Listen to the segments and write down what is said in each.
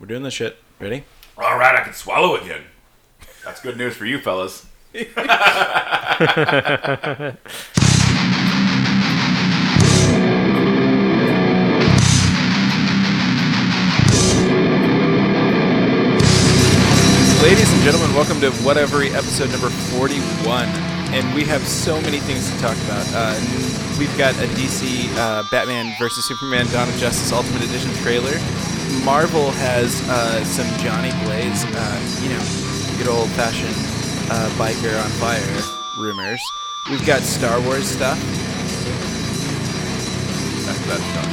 We're doing this shit. Ready? All right, I can swallow again. That's good news for you, fellas. Ladies and gentlemen, welcome to Whatever episode number 41. And we have so many things to talk about. Uh, we've got a DC uh, Batman vs. Superman Dawn of Justice Ultimate Edition trailer. Marvel has uh, some Johnny Blaze, uh, you know, good old fashioned uh, biker on fire rumors. We've got Star Wars stuff. That's, that's done.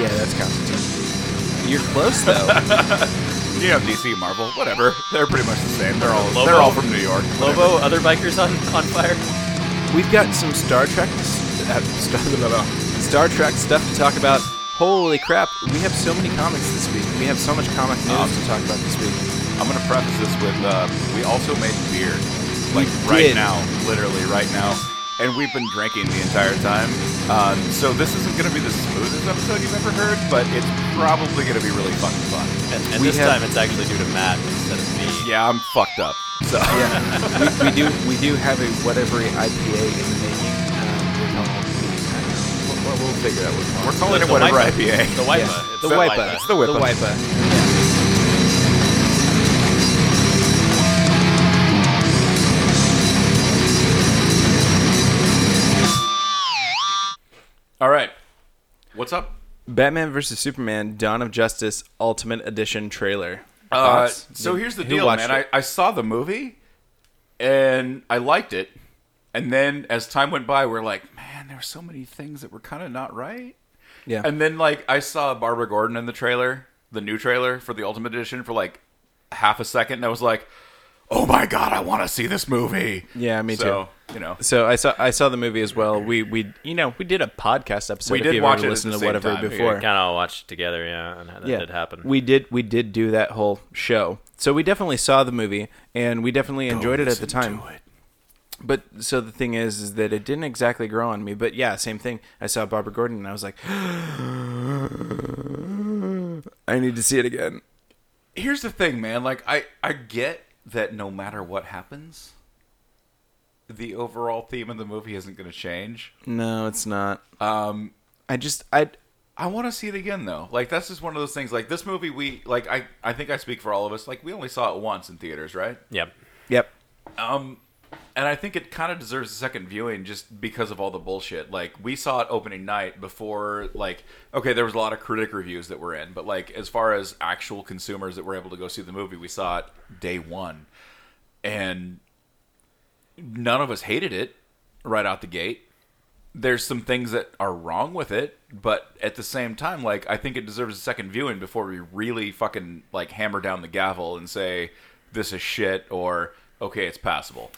Yeah, that's Constantine. You're close, though. You know, DC, Marvel, whatever. They're pretty much the same. They're all Lobo? they're all from New York. whatever. Lobo, other bikers on, on fire. We've got some Star Trek, uh, Star, Star Trek stuff to talk about. Holy crap! We have so many comics this week. We have so much comic news Um, to talk about this week. I'm gonna preface this with uh, we also made beer, like We right did. now, literally right now, and we've been drinking the entire time. Um, so this isn't gonna be the smoothest episode you've ever heard, but it's probably gonna be really fucking fun. And, and this have- time it's actually due to Matt instead of me. Yeah, I'm fucked up. So Yeah, we, we do we do have a whatever IPA in the making. Um, We'll, we'll figure out what we're we're calling calling it The whatever Wipa. IPA. The Wipa. Yeah, It's the the Wipa. Wipa. It's the Wipa. The Wipa. Yeah. All right, what's up? Batman vs Superman: Dawn of Justice Ultimate Edition trailer. Uh, Thoughts? so here's the deal, man. I, I saw the movie and I liked it. And then as time went by, we're like, man, there were so many things that were kind of not right. Yeah. And then like I saw Barbara Gordon in the trailer, the new trailer for the Ultimate Edition for like half a second, and I was like, oh my god, I want to see this movie. Yeah, me too. You know, So I saw I saw the movie as well. We we you know we did a podcast episode. We did you've watch it at the to same whatever time. before. We kind of watched together, yeah, and that yeah, did happen. We did we did do that whole show. So we definitely saw the movie and we definitely enjoyed it at the listen time. To it. But so the thing is, is that it didn't exactly grow on me. But yeah, same thing. I saw Barbara Gordon and I was like, I need to see it again. Here's the thing, man. Like I I get that no matter what happens, the overall theme of the movie isn't going to change. No, it's not. Um, I just I I want to see it again though. Like that's just one of those things. Like this movie, we like. I I think I speak for all of us. Like we only saw it once in theaters, right? Yep. yep. Um, and I think it kind of deserves a second viewing just because of all the bullshit. Like we saw it opening night before. Like okay, there was a lot of critic reviews that were in, but like as far as actual consumers that were able to go see the movie, we saw it day one, and none of us hated it right out the gate. There's some things that are wrong with it, but at the same time, like I think it deserves a second viewing before we really fucking like hammer down the gavel and say this is shit or okay, it's passable.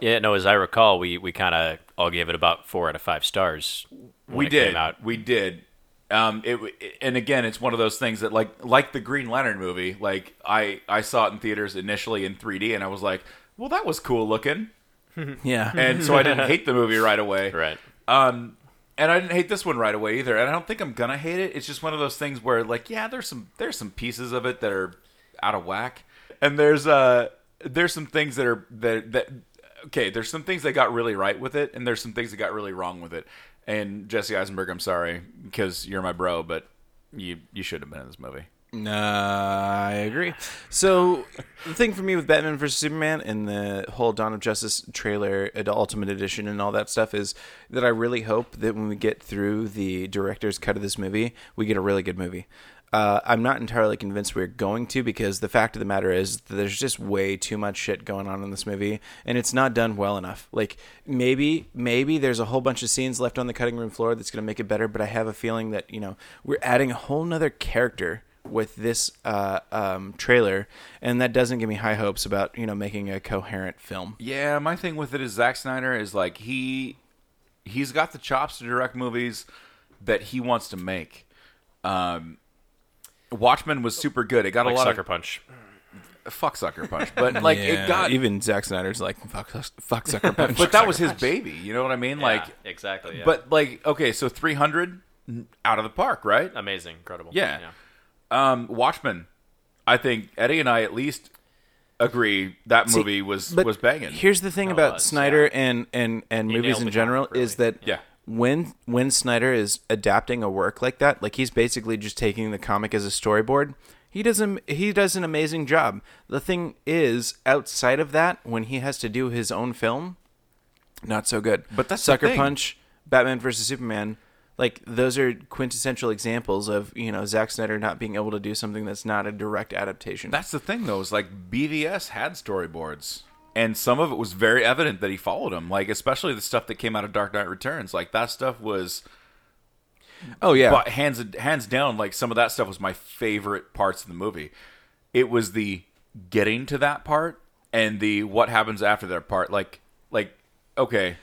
Yeah, no, as I recall, we, we kind of all gave it about four out of five stars. when we it did. Came out. We did. Um, it, w- and again, it's one of those things that like like the Green Lantern movie. Like I I saw it in theaters initially in 3D, and I was like, well, that was cool looking, Yeah. and so I didn't hate the movie right away. Right. Um, and I didn't hate this one right away either. And I don't think I'm gonna hate it. It's just one of those things where, like, yeah, there's some there's some pieces of it that are out of whack, and there's uh there's some things that are that that okay. There's some things that got really right with it, and there's some things that got really wrong with it. And Jesse Eisenberg, I'm sorry because you're my bro, but you you should have been in this movie. Nah, I agree. So the thing for me with Batman vs Superman and the whole Dawn of Justice trailer, uh, Ultimate Edition, and all that stuff is that I really hope that when we get through the director's cut of this movie, we get a really good movie. Uh, I'm not entirely convinced we're going to because the fact of the matter is there's just way too much shit going on in this movie and it's not done well enough. Like maybe maybe there's a whole bunch of scenes left on the cutting room floor that's going to make it better, but I have a feeling that you know we're adding a whole nother character with this uh, um, trailer, and that doesn't give me high hopes about you know making a coherent film. Yeah, my thing with it is Zack Snyder is like he he's got the chops to direct movies that he wants to make. Um, Watchmen was super good. It got Like a lot Sucker of Punch. fuck Sucker Punch, but like Yeah, it got. even Zack Snyder's like fuck, fuck Sucker Punch. but that was his baby. You know what I mean? Like, exactly. Yeah. but like, okay, so 300 out of the park, right? amazing, incredible. Yeah. Um, Watchmen I think Eddie and I at least agree that See, movie was was banging. Here's the thing It about was, Snyder and and and He movies in general comic, is really. that Yeah. When when Snyder is adapting a work like that, like he's basically just taking the comic as a storyboard. He does an, he does an amazing job. The thing is, outside of that, when he has to do his own film, not so good. But that's Sucker. Punch, Batman versus Superman. Like those are quintessential examples of you know Zack Snyder not being able to do something that's not a direct adaptation. That's the thing, though, is like BVS had storyboards, and some of it was very evident that he followed him Like especially the stuff that came out of Dark Knight Returns, like that stuff was, oh yeah, but hands hands down, like some of that stuff was my favorite parts of the movie. It was the getting to that part and the what happens after that part. Like like okay,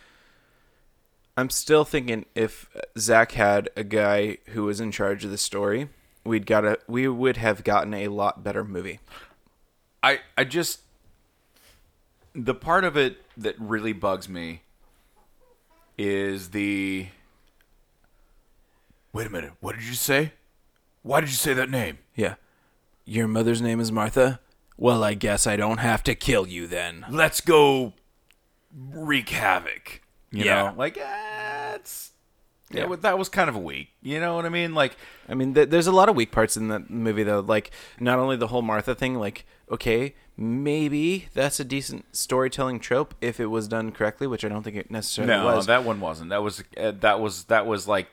I'm still thinking if Zack had a guy who was in charge of the story, we'd got a we would have gotten a lot better movie. I I just the part of it that really bugs me is the Wait a minute. What did you say? Why did you say that name? Yeah. Your mother's name is Martha? Well, I guess I don't have to kill you then. Let's go wreak havoc. You Yeah. know, like eh, yeah, that was kind of weak. You know what I mean? Like I mean, th- there's a lot of weak parts in that movie, though. Like, not only the whole Martha thing, like, okay, maybe that's a decent storytelling trope if it was done correctly, which I don't think it necessarily no, was. that one wasn't. That was uh, that was that was like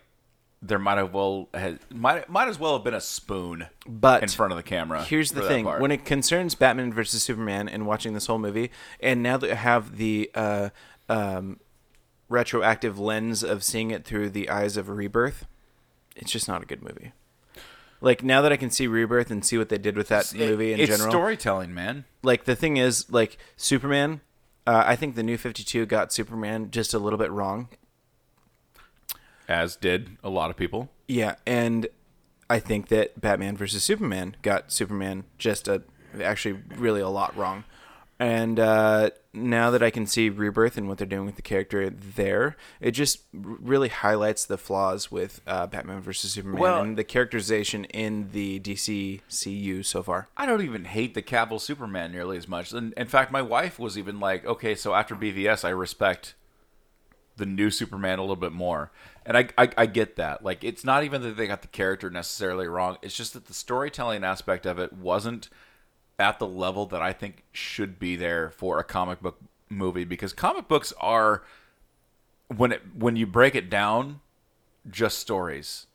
there might have well has, might might as well have been a spoon But in front of the camera. Here's the thing: when it concerns Batman versus Superman and watching this whole movie, and now that I have the uh, um, retroactive lens of seeing it through the eyes of Rebirth, it's just not a good movie. Like now that I can see Rebirth and see what they did with that It- movie in it's general, storytelling, man. like the thing is, like Superman, uh, I think the new Fifty Two got Superman just a little bit wrong. As did a lot of people. Yeah, and I think that Batman versus Superman got Superman just a actually really a lot wrong. And uh, now that I can see Rebirth and what they're doing with the character there, it just really highlights the flaws with uh, Batman versus Superman Well- and the characterization in the DCCU so far. I don't even hate the Cavill Superman nearly as much. And in fact, my wife was even like, "Okay, so after BVS, I respect the new Superman a little bit more." And I, I, I get that. Like, it's not even that they got the character necessarily wrong. It's just that the storytelling aspect of it wasn't at the level that I think should be there for a comic book movie because comic books are when it when you break it down, just stories.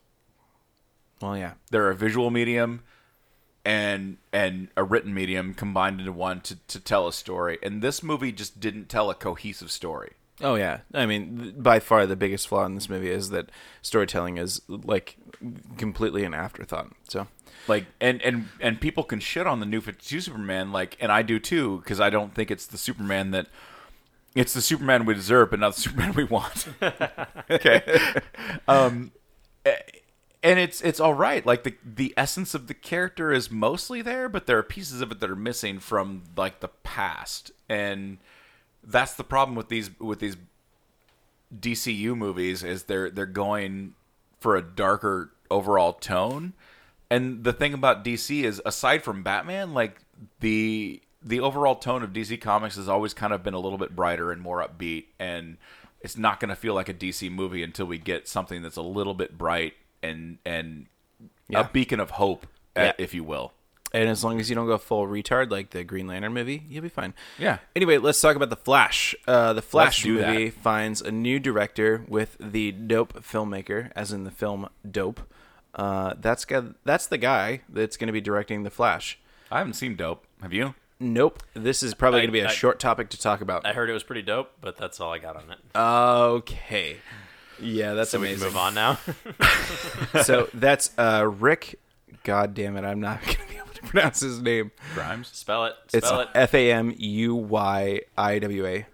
Well, yeah, they're a visual medium and and a written medium combined into one to, to tell a story. And this movie just didn't tell a cohesive story Oh yeah, I mean, th- by far the biggest flaw in this movie is that storytelling is like completely an afterthought. So. Like and and and people can shit on the new 52 superman like and i do too because i don't think it's the superman that it's the superman we deserve but not the superman we want. Okay. Um and it's it's all right. Like the the essence of the character is mostly there but there are pieces of it that are missing from like the past. And that's the problem with these with these DCU movies is they're they're going for a darker overall tone. And the thing about DC is aside from Batman, like the the overall tone of DC Comics has always kind of been a little bit brighter and more upbeat and it's not going to feel like a DC movie until we get something that's a little bit bright and and Yeah. a beacon of hope, Yeah. if you will. And as long as you don't go full retard like the Green Lantern movie, you'll be fine. Yeah. Anyway, let's talk about the Flash. Uh, the Flash do that. movie finds a new director with the dope filmmaker, as in the film Dope. Uh, that's got, that's the guy that's going to be directing the Flash. I haven't seen Dope. Have you? Nope. This is probably going to be a I- short topic to talk about. I heard it was pretty dope, but that's all I got on it. okay. Yeah, that's so we amazing. can move on now. so that's uh, Rick. God damn it! I'm not going to be pronounce his name. Grimes? Spell it. It's Spell it. F A M U Y I W A.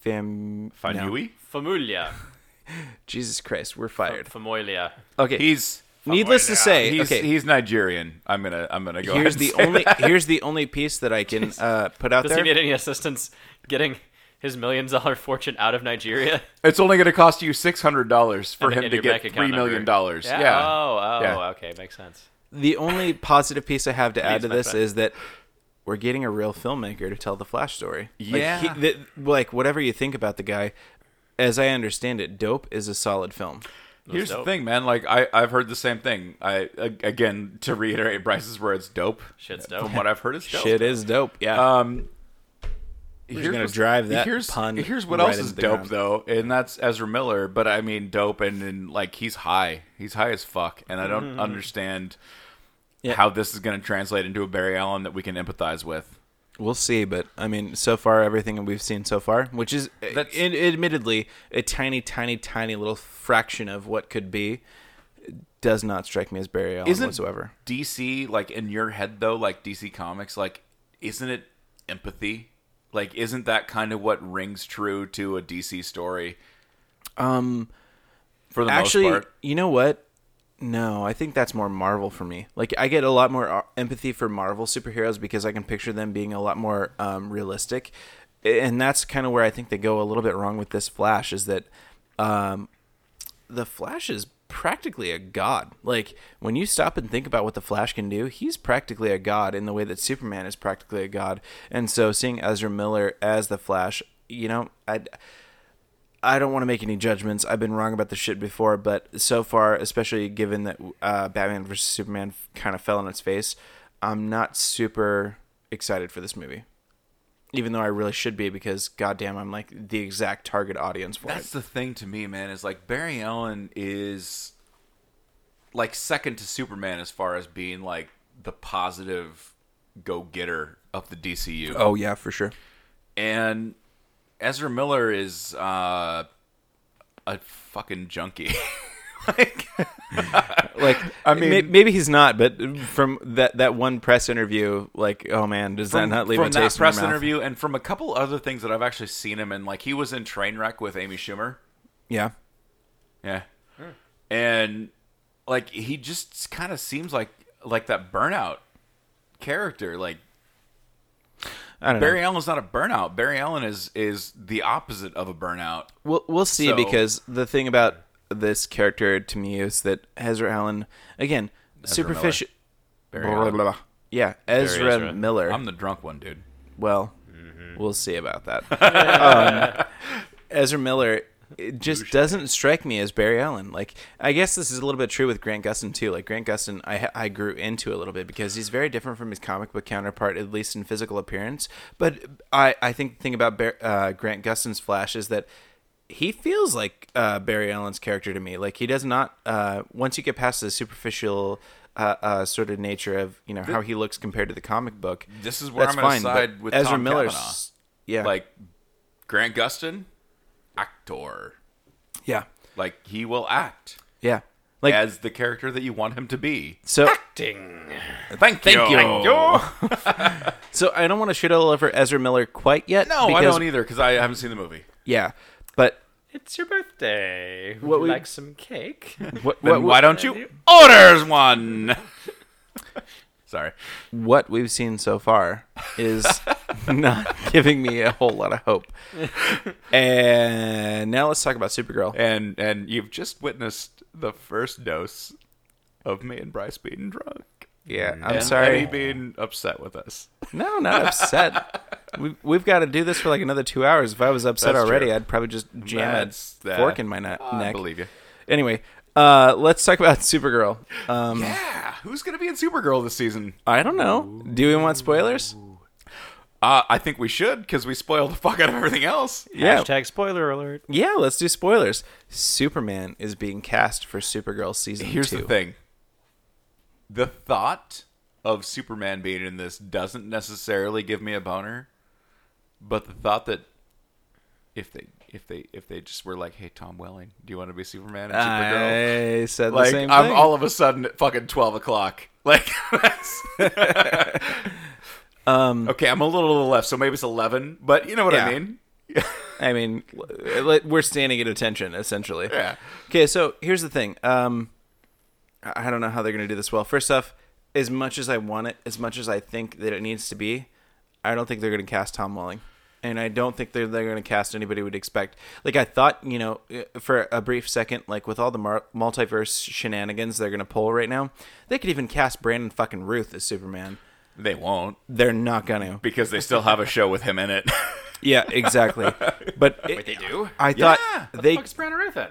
Fam. no. Fanui? Familia. Jesus Christ, we're fired. Familia. Okay. He's Needless to say, he's, okay. he's Nigerian. I'm gonna I'm gonna go. here's ahead the say only that. here's the only piece that I can uh, put out there. Does there. he need any assistance getting his million dollar fortune out of Nigeria? It's only going to cost you six hundred dollars for And- him and to get bank three account million number. dollars. Yeah. Yeah. Oh, oh, Yeah. okay, makes sense. The only positive piece I have to add to this friend. is that we're getting a real filmmaker to tell the Flash story. Yeah. like, he, the, like whatever you think about the guy, as I understand it, Dope is a solid film. Here's the thing, man. Like I, I've heard the same thing. I a- again to reiterate Bryce's words, dope. Shit's dope. From what I've heard, it's dope. Shit is dope. Yeah. Um, here's gonna drive that here's, pun Here's what right else is dope ground. though, and that's Ezra Miller. But I mean, dope, and, and like he's high. He's high as fuck, and I don't understand Mm-hmm. Yeah. how this is going to translate into a Barry Allen that we can empathize with. We'll see, but I mean, so far everything we've seen so far, which is That's- admittedly a tiny, tiny, tiny little fraction of what could be, does not strike me as Barry Allen Isn't whatsoever. DC like in your head though, like DC Comics, like isn't it empathy? Like, isn't that kind of what rings true to a DC story? Um, For the actually, most part, you know what? No, I think that's more Marvel for me. Like, I get a lot more uh, empathy for Marvel superheroes because I can picture them being a lot more um, realistic, and that's kind of where I think they go a little bit wrong with this Flash. Is that um, the Flash is practically a god. Like when you stop and think about what the Flash can do, he's practically a god in the way that Superman is practically a god. And so seeing Ezra Miller as the Flash, you know, I I don't want to make any judgments. I've been wrong about the shit before, but so far, especially given that uh, Batman vs Superman kind of fell on its face, I'm not super excited for this movie. Even though I really should be, because goddamn, I'm like the exact target audience for it. That's it. the thing to me, man. Is like Barry Allen is like second to Superman as far as being like the positive go getter of the DCU. Oh yeah, for sure. And Ezra Miller is uh, a fucking junkie. like, Like, I mean- mean, maybe he's not, but from that that one press interview, like, oh man, does that not leave from a that taste press in your mouth? interview and from a couple other things that I've actually seen him in, like he was in Trainwreck with Amy Schumer. Yeah, Yeah. And like he just kind of seems like like that burnout character. Like Barry know. Allen's not a burnout. Barry Allen is is the opposite of a burnout. We'll we'll see So- because the thing about this character to me is that Ezra Allen again superficial. Blah, blah, Yeah, Ezra, Ezra. Miller. I'm the drunk one, dude. well, we'll see about that. um, Ezra Miller it just doesn't strike me as Barry Allen. Like, I guess this is a little bit true with Grant Gustin too. Like Grant Gustin, I I grew into a little bit because he's very different from his comic book counterpart, at least in physical appearance. But I I think the thing about Bar- uh, Grant Gustin's Flash is that he feels like uh, Barry Allen's character to me. Like he does not. Uh, once you get past the superficial. Uh, uh, sort of nature of you know how he looks compared to the comic book. This is where I'm gonna side with Ezra Tom Miller's. Cavanagh. Yeah, Like Grant Gustin, actor. yeah, Like he will act yeah. Like as the character that you want him to be. so. Ding. Thank, Thank you. you. So I don't want to shit all over Ezra Miller quite yet. No, I don't either because I haven't seen the movie. Yeah, but It's your birthday. Would What you we- like some cake? what Then what, why don't you orders one? Sorry. what we've seen so far is not giving me a whole lot of hope. And now let's talk about Supergirl. And and you've just witnessed the first dose of me and Bryce being drunk. Yeah, I'm and sorry. Eddie being upset with us. No, not upset. We've, we've got to do this for like another two hours. If I was upset That's already, true. I'd probably just jam That's- a that- fork in my ne- I neck. believe you. Anyway, uh, let's talk about Supergirl. Um, Yeah, who's gonna be in Supergirl this season? I don't know. Do we want spoilers? Uh, I think we should because we spoiled the fuck out of everything else. Yeah. Hashtag spoiler alert. Yeah, let's do spoilers. Superman is being cast for Supergirl season Here's two. the thing: the thought of Superman being in this doesn't necessarily give me a boner, but the thought that if they if they if they just were like, "Hey, Tom Welling, do you want to be Superman and Supergirl?" I said the same I'm thing. all of a sudden at fucking twelve o'clock. Like, that's um, okay, I'm a little to the left, so maybe it's eleven. But you know what I mean? I mean, we're standing at attention essentially. Yeah. Okay, so here's the thing. Um, I don't know how they're gonna do this well. First off, as much as I want it, as much as I think that it needs to be, I don't think they're gonna cast Tom Welling. and I don't think they're they're going to cast anybody would expect. Like I thought, you know, uh, for a brief second, like with all the mar- multiverse shenanigans they're going to pull right now, they could even cast Brandon fucking Routh as Superman. They won't They're not going to. because they still have a show with him in it. Yeah, exactly. But it- Wait, they do? I thought Yeah. they. Fuck's Brandon Routh then?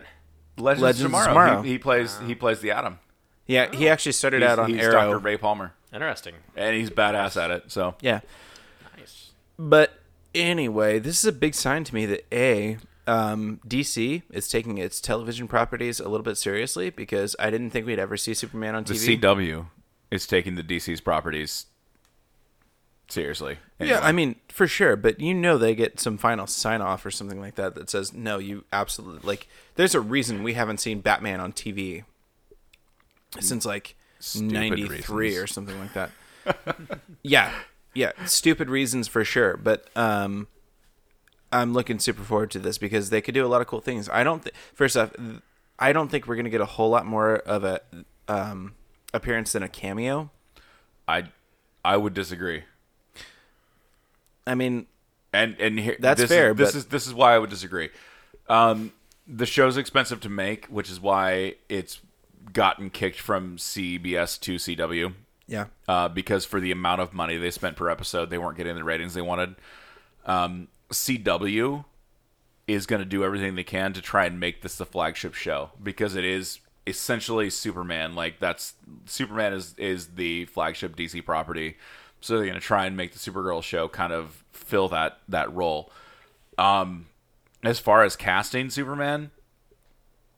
Legends, Legends tomorrow. Tomorrow. He, he plays he plays the Atom. Yeah, he actually started He's, out on he's Arrow. Dr. Ray Palmer, Interesting. and he's badass at it. So Yeah, Nice. but anyway, this is a big sign to me that a um, DC is taking its television properties a little bit seriously because I didn't think we'd ever see Superman on TV. the CW is taking the DC's properties seriously. Yeah, I mean, for sure, but you know they get some final sign off or something like that that says, no, you absolutely like there's a reason we haven't seen Batman on TV since like Stupid 93 reasons. or something like that. yeah. Yeah, stupid reasons for sure, but um I'm looking super forward to this because they could do a lot of cool things. I don't th- first off I don't think we're going to get a whole lot more of a um appearance than a cameo. I I would disagree. I mean, And and here, That's this fair, Is, this but- is this is why I would disagree. Um, the show's expensive to make, which is why it's gotten kicked from CBS to CW. yeah. uh, because for the amount of money they spent per episode, they weren't getting the ratings they wanted. Um, CW is going to do everything they can to try and make this the flagship show because it is essentially Superman. Like that's Superman is is the flagship DC property, so they're going to try and make the Supergirl show kind of fill that that role. Um, as far as casting Superman,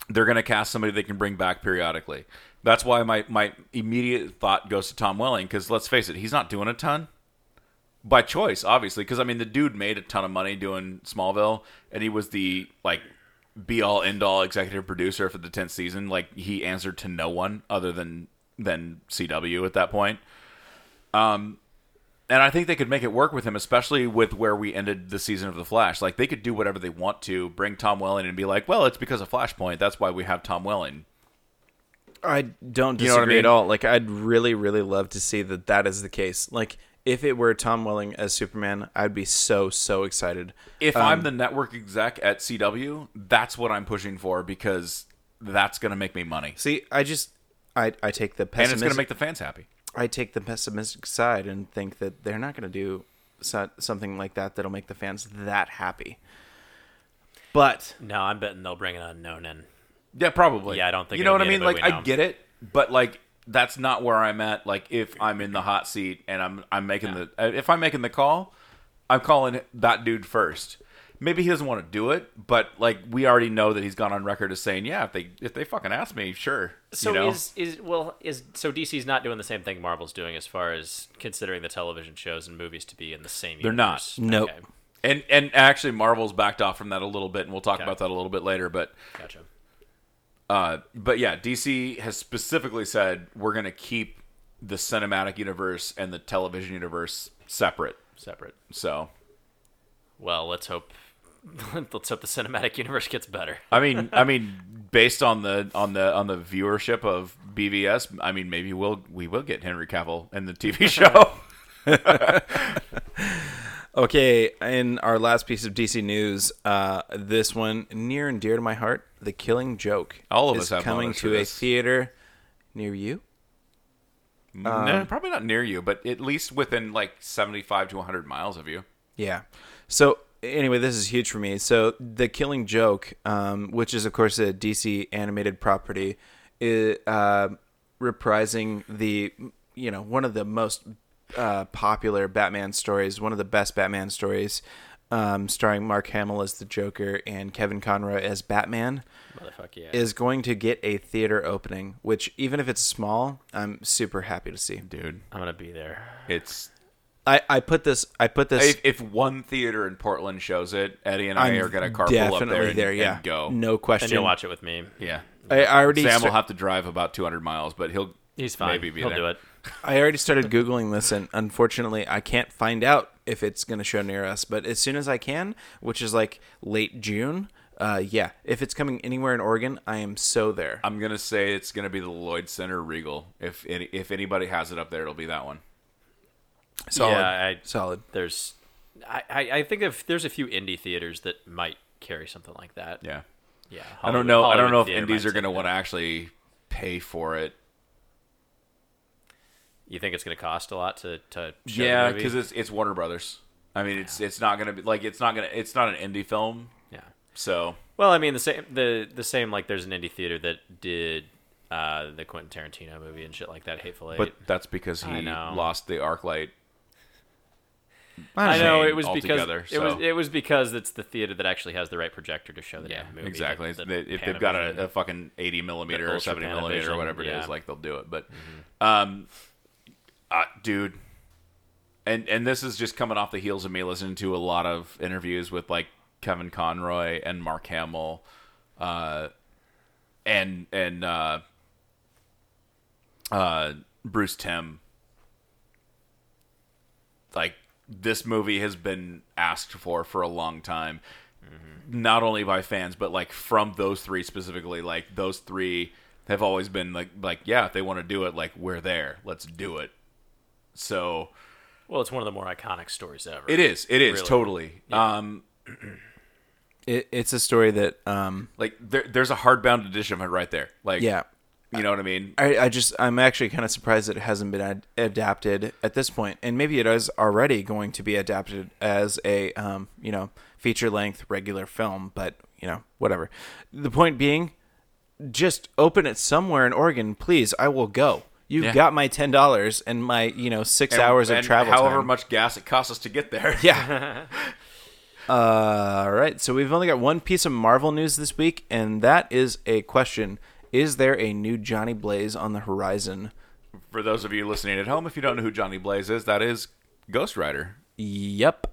they're going to cast somebody they can bring back periodically. That's why my, my immediate thought goes to Tom Welling because let's face it, he's not doing a ton by choice, obviously. Because I mean, the dude made a ton of money doing Smallville, and he was the like be all end all executive producer for the tenth season. Like he answered to no one other than than CW at that point. Um, and I think they could make it work with him, especially with where we ended the season of The Flash. Like they could do whatever they want to, bring Tom Welling and be like, "Well, it's because of Flashpoint. That's why we have Tom Welling." I don't disagree You know I mean? at all. Like, I'd really, really love to see that that is the case. Like, if it were Tom Welling as Superman, I'd be so, so excited. If Um, I'm the network exec at CW, that's what I'm pushing for because that's going to make me money, See, I just, I, I take the and it's going to make the fans happy. I take the pessimistic side and think that they're not going to do so, something like that that'll make the fans that happy. But No, I'm betting they'll bring an unknown in. Yeah, probably. Yeah, I don't think you know what I mean. Like, I get it, but like that's not where I'm at. Like, if I'm in the hot seat and I'm I'm making the if I'm making the call, I'm calling that dude first. Maybe he doesn't want to do it, but like we already know that he's gone on record as saying, yeah, if they if they fucking ask me, sure. So you know? is is well is so DC's not doing the same thing Marvel's doing as far as considering the television shows and movies to be in the same. They're not. universe? Nope. Okay, and and actually Marvel's backed off from that a little bit, and we'll talk Okay. about that a little bit later. But gotcha. Uh, but yeah, DC has specifically said we're going to keep the cinematic universe and the television universe separate. Separate. So, Well, let's hope. Let's hope the cinematic universe gets better. I mean, I mean, based on the on the on the viewership of BVS, I mean, maybe we'll we will get Henry Cavill in the TV show. Okay, in our last piece of DC news, uh, this one near and dear to my heart, The Killing Joke. All of is us have coming moments for to a this. theater near you. no, probably not near you, but at least within like seventy-five to one hundred miles of you. Yeah. So anyway, this is huge for me. So The Killing Joke, um, which is of course a DC animated property, is uh, reprising the you know one of the most uh, popular Batman stories, one of the best Batman stories, um, starring Mark Hamill as the Joker and Kevin Conroy as Batman. Motherfucker, yeah. is going to get a theater opening, which even if it's small, I'm super happy to see. Dude, I'm gonna be there. it's I, I put this I put this if, if one theater in Portland shows it, Eddie and I I'm are going to carpool up definitely there, and, yeah. and go. No And question. you'll watch it with me. Yeah. I, I already Sam sta- will have to drive about 200 miles, but he'll He's fine. maybe be He'll there. do it. I already started googling this and unfortunately I can't find out if it's going to show near us, but as soon as I can, which is like late June, uh yeah, if it's coming anywhere in Oregon, I am so there. I'm gonna say it's gonna be the Lloyd Center Regal. If any, if anybody has it up there, it'll be that one. Solid. Yeah, I, Solid. there's I, I think if there's a few indie theaters that might carry something like that. Yeah. Yeah. I don't Hollywood- know. I don't know if indies are going to want to actually pay for it. You think it's going to cost a lot to to show Yeah, because it's it's Warner Brothers. I mean, it's it's not going to be like it's not going to it's not an indie film. yeah. So Well, I mean the same the the same like there's an indie theater that did uh, the Quentin Tarantino movie and shit like that, Hateful Eight. But that's because he lost the arc light. I know it was because altogether, it was it was because it's the theater that actually has the right projector to show the Yeah, damn movie. exactly. the- They- the if they've got a, a fucking eighty millimeter or Ultra seventy millimeter or whatever it is, yeah. Mm-hmm. like they'll do it. But, um, uh, dude, and and this is just coming off the heels of me listening to a lot of interviews with like Kevin Conroy and Mark Hamill, uh, and and uh, uh, Bruce Timm. Like this movie has been asked for for a long time, not only by fans but like from those three specifically. Like those three have always been like like yeah, if they want to do it, like we're there, let's do it. So well, it's one of the more iconic stories ever. it is, it is Really. totally. Um, It, it's a story that, um, like there, there's a hardbound edition of it right there. Like yeah. You know what I mean. I, I just I'm actually kind of surprised that it hasn't been ad- adapted at this point, and maybe it is already going to be adapted as a um, you know feature length regular film. But you know whatever. The point being, just open it somewhere in Oregon, please. I will go. You've Yeah. got my ten dollars and my you know six And- hours of and travel. however time. much gas it costs us to get there. Yeah. uh, all right. So we've only got one piece of Marvel news this week, and that is a question: Is there a new Johnny Blaze on the horizon? For those of you listening at home, if you don't know who Johnny Blaze is, that is Ghost Rider. Yep.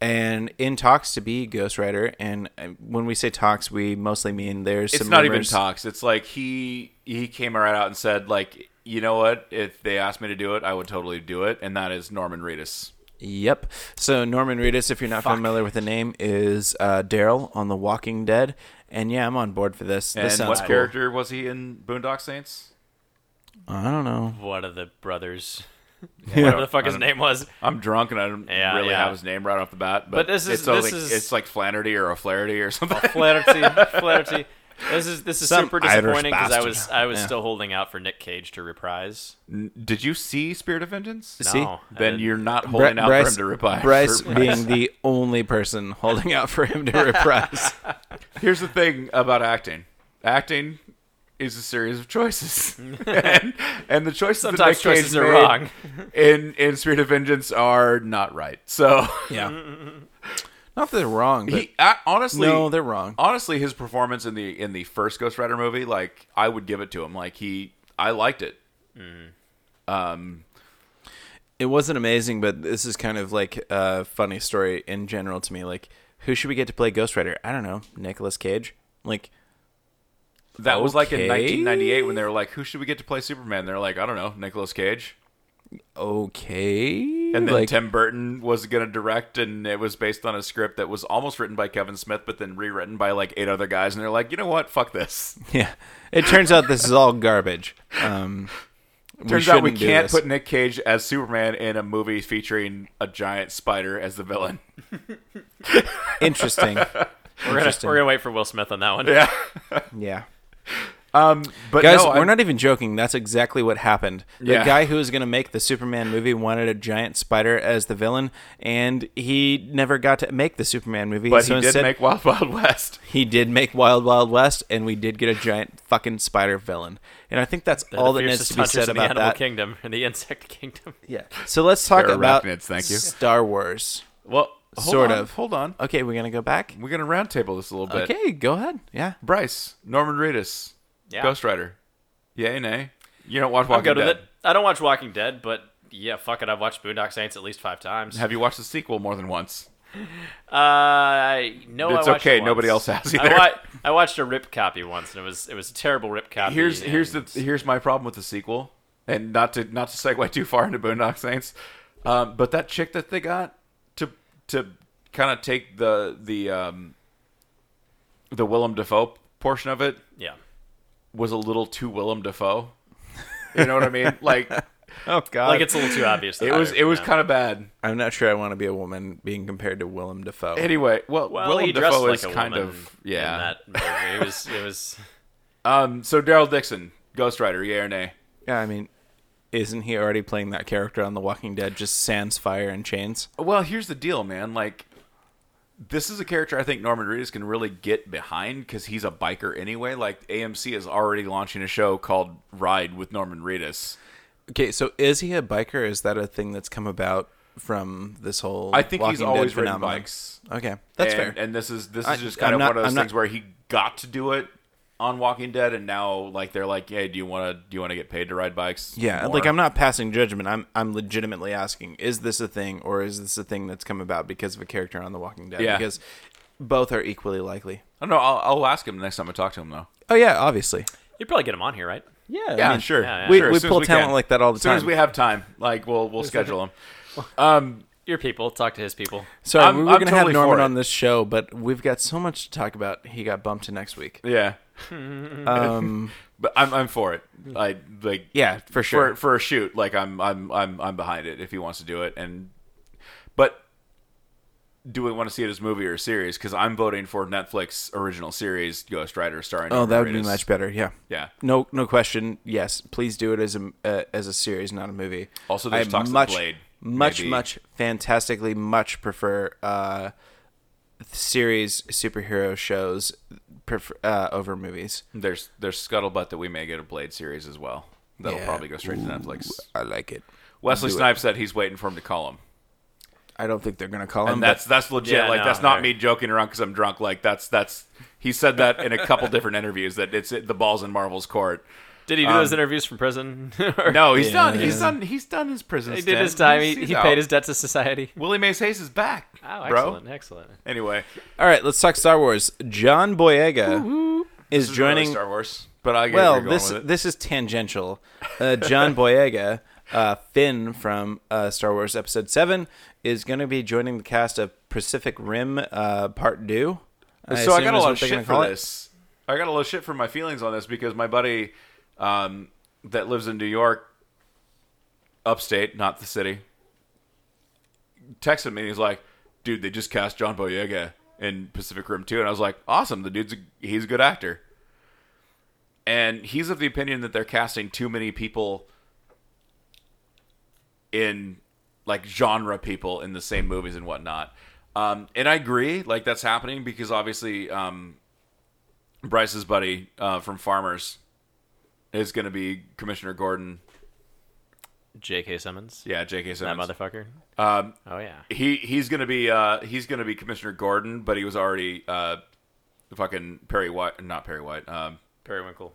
And in talks to be Ghost Rider, and when we say talks, we mostly mean there's It's some not even talks. It's like he he came right out and said like, you know what? If they asked me to do it, I would totally do it. And that is Norman Reedus. Yep. So Norman Reedus, if you're not familiar with the name, is uh, Daryl on The Walking Dead, and yeah, I'm on board for this. And This sounds what cool. character was he in Boondock Saints? I don't know. One of the brothers. Yeah. Whatever the fuck his name was. I'm drunk and I don't Yeah, really yeah. have his name right off the bat. But, But this is- it's like, this is- it's like Flannery or a O'Flaherty or something. Flaherty, Flaherty. This is this is Some super disappointing because I was I was Yeah. still holding out for Nick Cage to reprise. Did you see Spirit of Vengeance? No, I Then you're not Bri- holding out Bryce, for him to reprise. Bryce for- being the only person holding out for him to reprise. Here's the thing about acting. Acting is a series of choices, and, and the choices that Sometimes Nick Cage choices are made wrong. in in Spirit of Vengeance are not right. So yeah. Not that they're wrong, but he uh, honestly, no, they're wrong. honestly, his performance in the in the first Ghost Rider movie, like I would give it to him. Like he, I liked it. Um, It wasn't amazing, but this is kind of like a funny story in general to me. Like, who should we get to play Ghost Rider? I don't know. Nicolas Cage? Like, that was like in 1998 when they were like, "Who should we get to play Superman?" They're like, "I don't know, Nicolas Cage." okay. And then like, Tim Burton was going to direct, and it was based on a script that was almost written by Kevin Smith, but then rewritten by like eight other guys. And they're like, you know what? Fuck this. yeah. It turns out this is all garbage. Um, Turns out we can't put Nick Cage as Superman in a movie featuring a giant spider as the villain. Interesting. We're gonna, Interesting. we're gonna wait for Will Smith on that one. Yeah. yeah. Um, but Guys, no, we're I'm- not even joking. That's exactly what happened. The Yeah. guy who was going to make the Superman movie wanted a giant spider as the villain, and he never got to make the Superman movie. But so he did instead, make Wild Wild West. he did make Wild Wild West, and we did get a giant fucking spider villain. And I think that's They're all the that needs to be hunters said in the animal that. kingdom and the insect kingdom. Yeah. So let's talk about arachnids, thank you. Star Wars. Well, hold Sort on, of. Hold on. Okay, we're gonna go back. We're gonna roundtable this a little bit. Okay, go ahead. Yeah. Bryce, Norman Reedus, Yeah. Ghost Rider. Yay, nay. You don't watch I'm Walking with Dead. it. I don't watch Walking Dead, but yeah, fuck it. I've watched Boondock Saints at least five times. Have you watched the sequel more than once? Uh, I no, It's I watched okay, it nobody else has I, either. wa- I watched a rip copy once, and it was it was a terrible rip copy. here's here's the here's my problem with the sequel, and not to not to segue too far into Boondock Saints, um, but that chick that they got to to kind of take the the um, the Willem Dafoe portion of it yeah. Was a little too Willem Dafoe. You know what I mean? Like Oh God! Like it's a little too obvious. It was it was kind of bad. I'm not sure I want to be a woman being compared to Willem Dafoe. Anyway, well, well, Willem he Dafoe like is a kind woman of yeah. In that movie. It was it was Um, so Daryl Dixon, Ghost Rider, yeah or nay? yeah, I mean, isn't he already playing that character on The Walking Dead? Just sans fire and chains. Well, here's the deal, man. Like, this is a character I think Norman Reedus can really get behind because he's a biker anyway. Like, AMC is already launching a show called Ride with Norman Reedus. Okay, so is he a biker? Is that a thing that's come about from this whole? I think he's Walking Dead always ridden phenomenon? bikes. Okay, that's and, fair. And this is this is I- just kind I'm of not- one of those I'm not- things where he got to do it on Walking Dead, and now like they're like, "Hey, do you want to do you want to get paid to ride bikes?" yeah, more?" like I'm not passing judgment. I'm I'm legitimately asking: Is this a thing, or is this a thing that's come about because of a character on The Walking Dead? Yeah. because both are equally likely. I don't know. I'll, I'll ask him the next time I talk to him, though. Oh yeah, obviously. you'd probably get him on here, right? Yeah, Yeah, I mean, sure. yeah, yeah. We, Sure, we as soon as pull we talent can. like that all the time. As soon as we have time, like we'll we'll schedule him. Um, Your people talk to his people. so I'm- we were I'm gonna totally have Norman on this show, but we've got so much to talk about. He got bumped to next week. yeah, Um, but I'm I'm for it. I like yeah, for sure. for for a shoot. Like I'm I'm I'm I'm behind it if he wants to do it. And but do we want to see it as movie or a series? Because I'm voting for Netflix original series Ghost Rider starring. oh, Norman that would be much better. Yeah. Yeah. No, no question. Yes, please do it as a uh, as a series, not a movie. Also, there's I talks of much, Blade, much, maybe. much, fantastically, much prefer uh, series superhero shows prefer, uh, over movies. There's there's scuttlebutt that we may get a Blade series as well. That'll Yeah. probably go straight to Netflix. I like it. Wesley Do it. Snipes said he's waiting for him to call him, I don't think they're gonna call him. and but that's that's legit. Yeah, like no, that's not they're- me joking around because I'm drunk. Like that's that's he said that in a couple different interviews that it's the balls in Marvel's court. Did he do those interviews from prison? Or- No, he's Yeah, done. He's done. He's done his prison. he stint. did his time. He, He's he out. paid his debt to society. Willie Mays Hayes is back, Oh, bro. excellent, excellent. Anyway, all right. Let's talk Star Wars. John Boyega is this is really joining. Star Wars, but I get well, going this with it. this is tangential. Uh, John Boyega, uh, Finn from uh, Star Wars Episode Seven, is going to be joining the cast of Pacific Rim uh, Part Two. so I got a is lot of shit for call it. this. I got a lot of shit for my feelings on this because my buddy um, that lives in New York, upstate, not the city, texted me. He's like, "Dude, they just cast John Boyega in Pacific Rim 2. and I was like, "Awesome! The dude's a, he's a good actor." And he's of the opinion that they're casting too many people in like genre people in the same movies and whatnot. Um, and I agree, like that's happening because obviously um, Bryce's buddy uh, from Farmers is going to be Commissioner Gordon. J.K. Simmons. Yeah, J.K. Simmons. That motherfucker. Um, Oh yeah. he he's going to be uh, he's going to be Commissioner Gordon, but he was already uh, fucking Perry White, not Perry White, um, Periwinkle.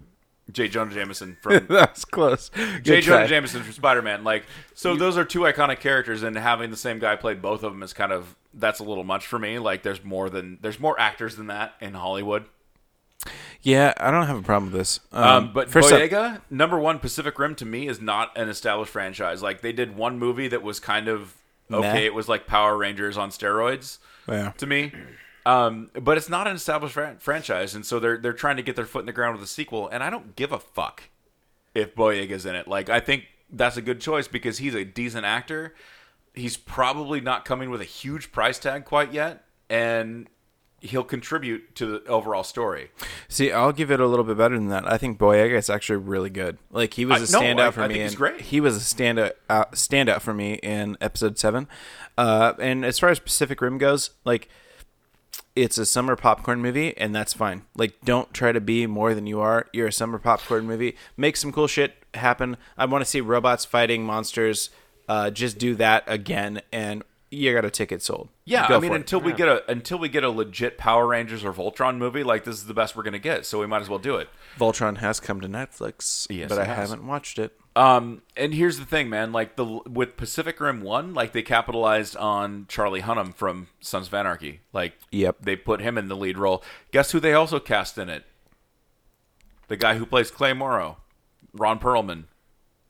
J. Jonah Jameson from That's close. Good J. try. Jonah Jameson from Spider Man. Like, so those are two iconic characters, and having the same guy play both of them is kind of that's a little much for me. Like, there's more than there's more actors than that in Hollywood. Yeah, I don't have a problem with this. Um, Um, but first up, Boyega, number one, Pacific Rim to me is not an established franchise. Like, they did one movie that was kind of okay. Meh. It was like Power Rangers on steroids yeah. to me. Um, but it's not an established fran- franchise, and so they're they're trying to get their foot in the ground with a sequel. And I don't give a fuck if Boyega's in it. Like I think that's a good choice because he's a decent actor. He's probably not coming with a huge price tag quite yet, and he'll contribute to the overall story. See, I'll give it a little bit better than that. I think Boyega is actually really good. Like he was a I- no, standout I- for I me. think he's great. He was a standout uh, standout for me in episode seven. Uh, and as far as Pacific Rim goes, like it's a summer popcorn movie, and that's fine. Like, don't try to be more than you are. You're a summer popcorn movie. Make some cool shit happen. I want to see robots fighting monsters. Uh, just do that again, and you got a ticket sold. Yeah, Go I mean for it. until we get a until we get a legit Power Rangers or Voltron movie, like this is the best we're gonna get. So we might as well do it. Voltron has come to Netflix, Yes, but I has. haven't watched it. Um, and here's the thing, man. Like the with Pacific Rim One, like they capitalized on Charlie Hunnam from Sons of Anarchy. Like, Yep. they put him in the lead role. Guess who they also cast in it? The guy who plays Clay Morrow, Ron Perlman.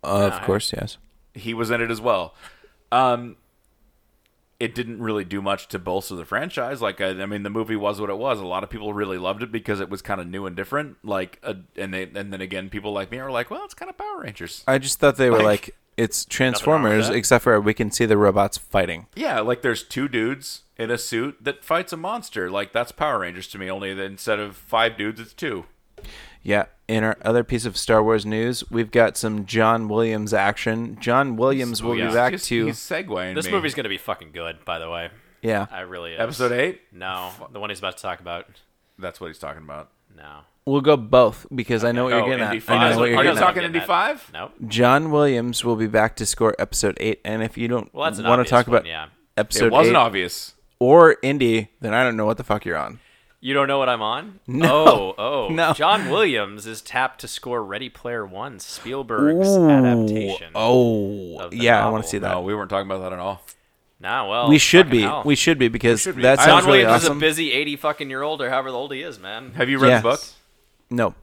Of course, yes. He was in it as well. Um, it didn't really do much to bolster the franchise. Like, I, I mean, the movie was what it was. A lot of people really loved it because it was kind of new and different. Like, uh, and they, and then again, people like me are like, well, it's kind of Power Rangers. I just thought they were Like- like It's Transformers, except for we can see the robots fighting. Yeah, like there's two dudes in a suit that fights a monster. Like that's Power Rangers to me. Only that instead of five dudes, it's two. Yeah. In our other piece of Star Wars news, we've got some John Williams action. John Williams will yeah. be back He's- to he's segueing. This me. movie's gonna be fucking good, by the way. yeah. I really is. episode eight. No, the one he's about to talk about. That's what he's talking about. No. We'll go both because I know what you're oh, getting Indy at. five. I know what Are you're you getting at. talking Getting Indy at. five? Nope. John Williams will be back to score episode eight, and if you don't Well, want to talk one, about yeah. episode It wasn't eight obvious. or Indy, then I don't know what the fuck you're on. You don't know what I'm on? No. Oh, oh. No. John Williams is tapped to score Ready Player One, Spielberg's Ooh. adaptation. Oh, of the yeah, I want to see that. No, we weren't talking about that at all. Nah, well, we should be. hell. We should be because should be. that I- sounds John really Williams awesome. is a busy 80 fucking year old or however old he is, man. Have you read Yes. the book? no,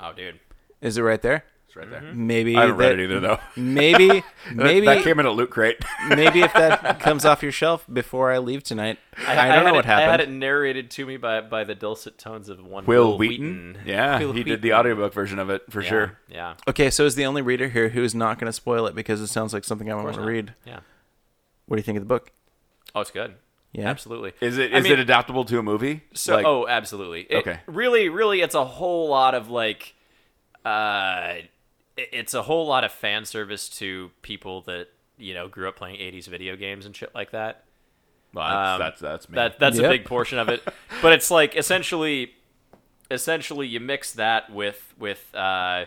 Oh, dude. is it right there? It's right there. Maybe I haven't read that- it either, though. Maybe, That- maybe, that came in a loot crate. maybe if that comes off your shelf before I leave tonight, I, don't had know it, what happened. I had it narrated to me by by the dulcet tones of one Will, Will, Wheaton. Yeah, Will he did the audiobook version of it for Yeah, sure. Yeah. Okay, so is the only reader here who is not going to spoil it because it sounds like something I want to read. Yeah. What do you think of the book? Oh, it's good. Yeah, Absolutely. Is it I is mean- it adaptable to a movie? So, Like- oh, absolutely. It- Okay. Really, really, it's a whole lot of like, uh, it- it's a whole lot of fan service to people that you know grew up playing '80s video games and shit like that. well, that's, um, that's that's me. That that's Yep. a big portion of it. but it's like essentially, essentially, you mix that with with uh,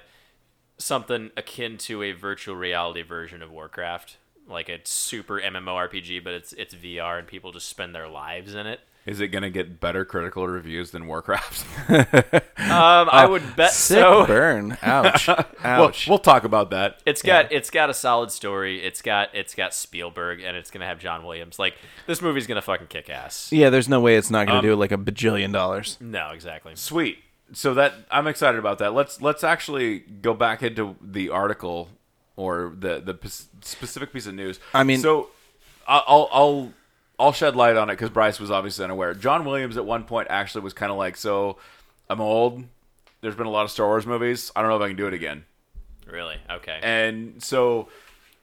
something akin to a virtual reality version of Warcraft, like a super MMORPG, but it's it's VR and people just spend their lives in it. Is it gonna get better critical reviews than Warcraft? Um, I would bet sick so. burn. Ouch. well, Ouch. we'll talk about that. It's got it's got a solid story. It's got it's got Spielberg and it's gonna have John Williams. Like this movie's gonna fucking kick ass. yeah, there's no way it's not going Um, to do like a bajillion dollars. No, exactly. Sweet. So that I'm excited about that. Let's let's actually go back into the article or the the p- specific piece of news. I mean- so I- I'll I'll I'll shed light on it because Bryce was obviously unaware. John Williams at one point actually was kind of like, so I'm old. There's been a lot of Star Wars movies. I don't know if I can do it again. Really? Okay. And so,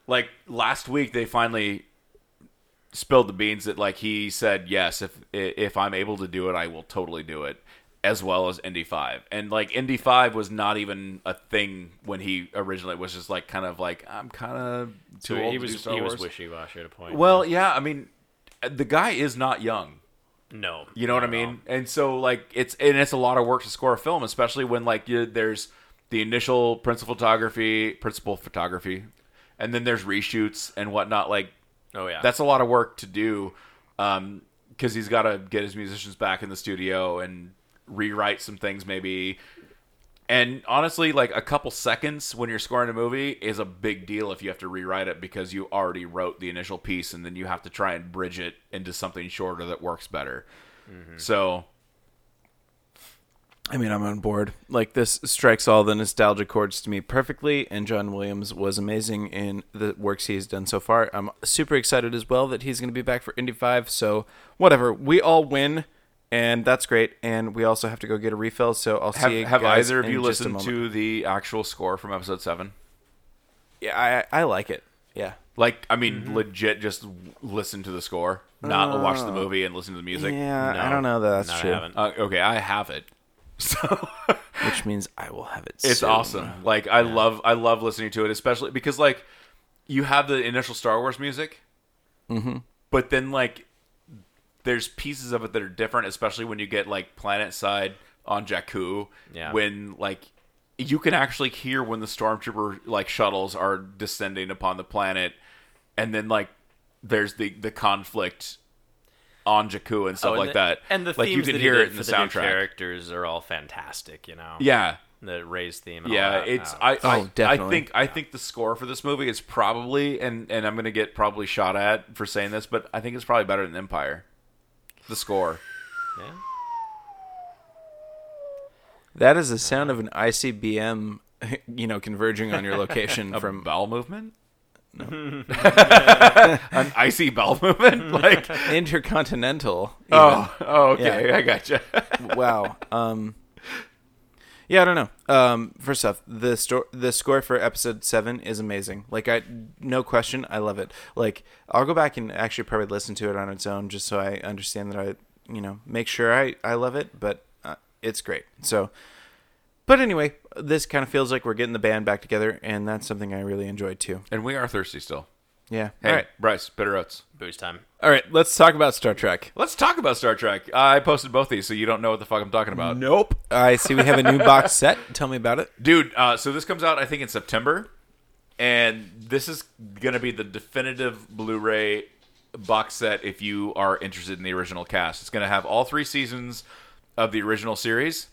like last week, they finally spilled the beans that like he said, yes, if if I'm able to do it, I will totally do it, as well as Indy Five. And like Indy Five was not even a thing when he originally was just like kind of like I'm kind of too So old he to was do Star he was Wars. wishy washy at a point. well, yeah, I mean, the guy is not young. no, You know what I not at all. mean? And so like it's and it's a lot of work to score a film, especially when like you, there's the initial principal photography, principal photography, and then there's reshoots and whatnot. Like Oh yeah, that's a lot of work to do Um, because he's got to get his musicians back in the studio and rewrite some things maybe. And honestly, like a couple seconds when you're scoring a movie is a big deal if you have to rewrite it because you already wrote the initial piece and then you have to try and bridge it into something shorter that works better. Mm-hmm. So I mean, I'm on board. Like this strikes all the nostalgia chords to me perfectly, and John Williams was amazing in the works he's done so far. I'm super excited as well that he's going to be back for Indy Five. So whatever, we all win, and that's great. And we also have to go get a refill. So I'll have, see. you have either of you listened to the actual score from episode seven? Yeah, I I like it. Yeah. Like, I mean, legit, just listen to the score, not watch the movie and listen to the music. yeah, I don't know that that's No, I true. haven't. Uh, okay, I have it. So Which means I will have it. it's soon. awesome. Like I love I love listening to it, especially because like you have the initial Star Wars music, mm-hmm. but then like there's pieces of it that are different, especially when you get like Planet Side on Jakku. Yeah. When like you can actually hear when the stormtrooper like shuttles are descending upon the planet, and then like there's the the conflict on Jakku and stuff Oh, and like the- that. And the like themes you can that hear it in the the soundtrack. characters are all fantastic. You know. Yeah, The Rey's theme. And yeah, all that. it's Oh. I, Oh, I I definitely. think I think the score for this movie is probably and and I'm gonna get probably shot at for saying this, but I think it's probably better than Empire. The score. yeah. That is the sound of an ICBM, you know, converging on your location A from bowel movement. An icy bowel movement, like intercontinental. even. oh, oh, okay, Yeah. I gotcha. wow. Um, Yeah, I don't know. Um, first off, the sto- the score for episode seven is amazing. Like, I no question, I love it. Like, I'll go back and actually probably listen to it on its own just so I understand that I, you know, make sure I I love it. But uh, it's great. So, but anyway, this kind of feels like we're getting the band back together, and that's something I really enjoyed too. And we are thirsty still. Yeah. Hey, All right. Bryce, bitter oats. Booze time. All right. Let's talk about Star Trek. Let's talk about Star Trek. I posted both these, so you don't know what the fuck I'm talking about. Nope. I see we have a new box set. Tell me about it. Dude, uh, so this comes out, I think, in September. And this is going to be the definitive Blu ray box set if you are interested in the original cast. It's going to have all three seasons of the original series.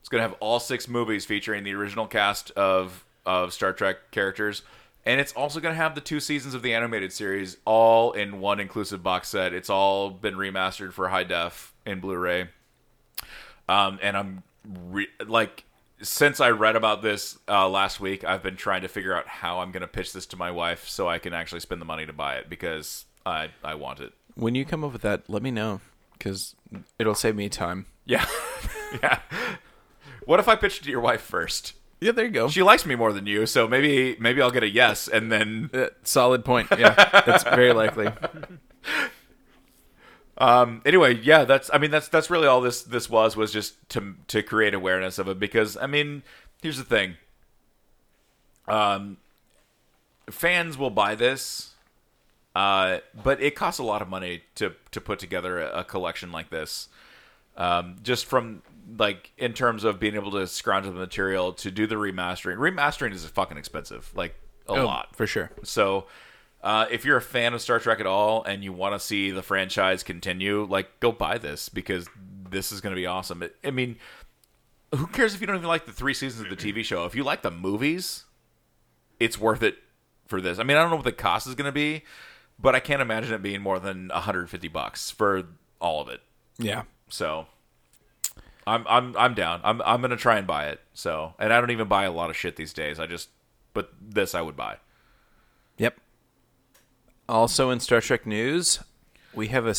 It's going to have all six movies featuring the original cast of, of Star Trek characters. And it's also going to have the two seasons of the animated series all in one inclusive box set. It's all been remastered for high def in Blu ray. Um, and I'm re- like, since I read about this uh, last week, I've been trying to figure out how I'm going to pitch this to my wife so I can actually spend the money to buy it because I I want it. When you come up with that, let me know because it'll save me time. Yeah, yeah. What if I pitched it to your wife first? Yeah, there you go. She likes me more than you, so maybe maybe I'll get a yes, and then Uh, solid point. Yeah, that's very likely. Um. Anyway, yeah. That's. I mean, that's that's really all this this was was just to to create awareness of it because I mean, here's the thing. Um, fans will buy this, uh, but it costs a lot of money to to put together a, a collection like this. Um, just from like in terms of being able to scrounge the material to do the remastering. Remastering is fucking expensive, like a lot. Oh, for sure. So, uh, if you're a fan of Star Trek at all and you want to see the franchise continue, like go buy this because this is going to be awesome. It, I mean, who cares if you don't even like the three seasons of the TV show? If you like the movies, it's worth it for this. I mean, I don't know what the cost is going to be, but I can't imagine it being more than 150 bucks for all of it. Yeah. So. I'm I'm I'm down. I'm I'm gonna try and buy it. So, and I don't even buy a lot of shit these days. I just, but this I would buy. Yep. Also in Star Trek news, we have a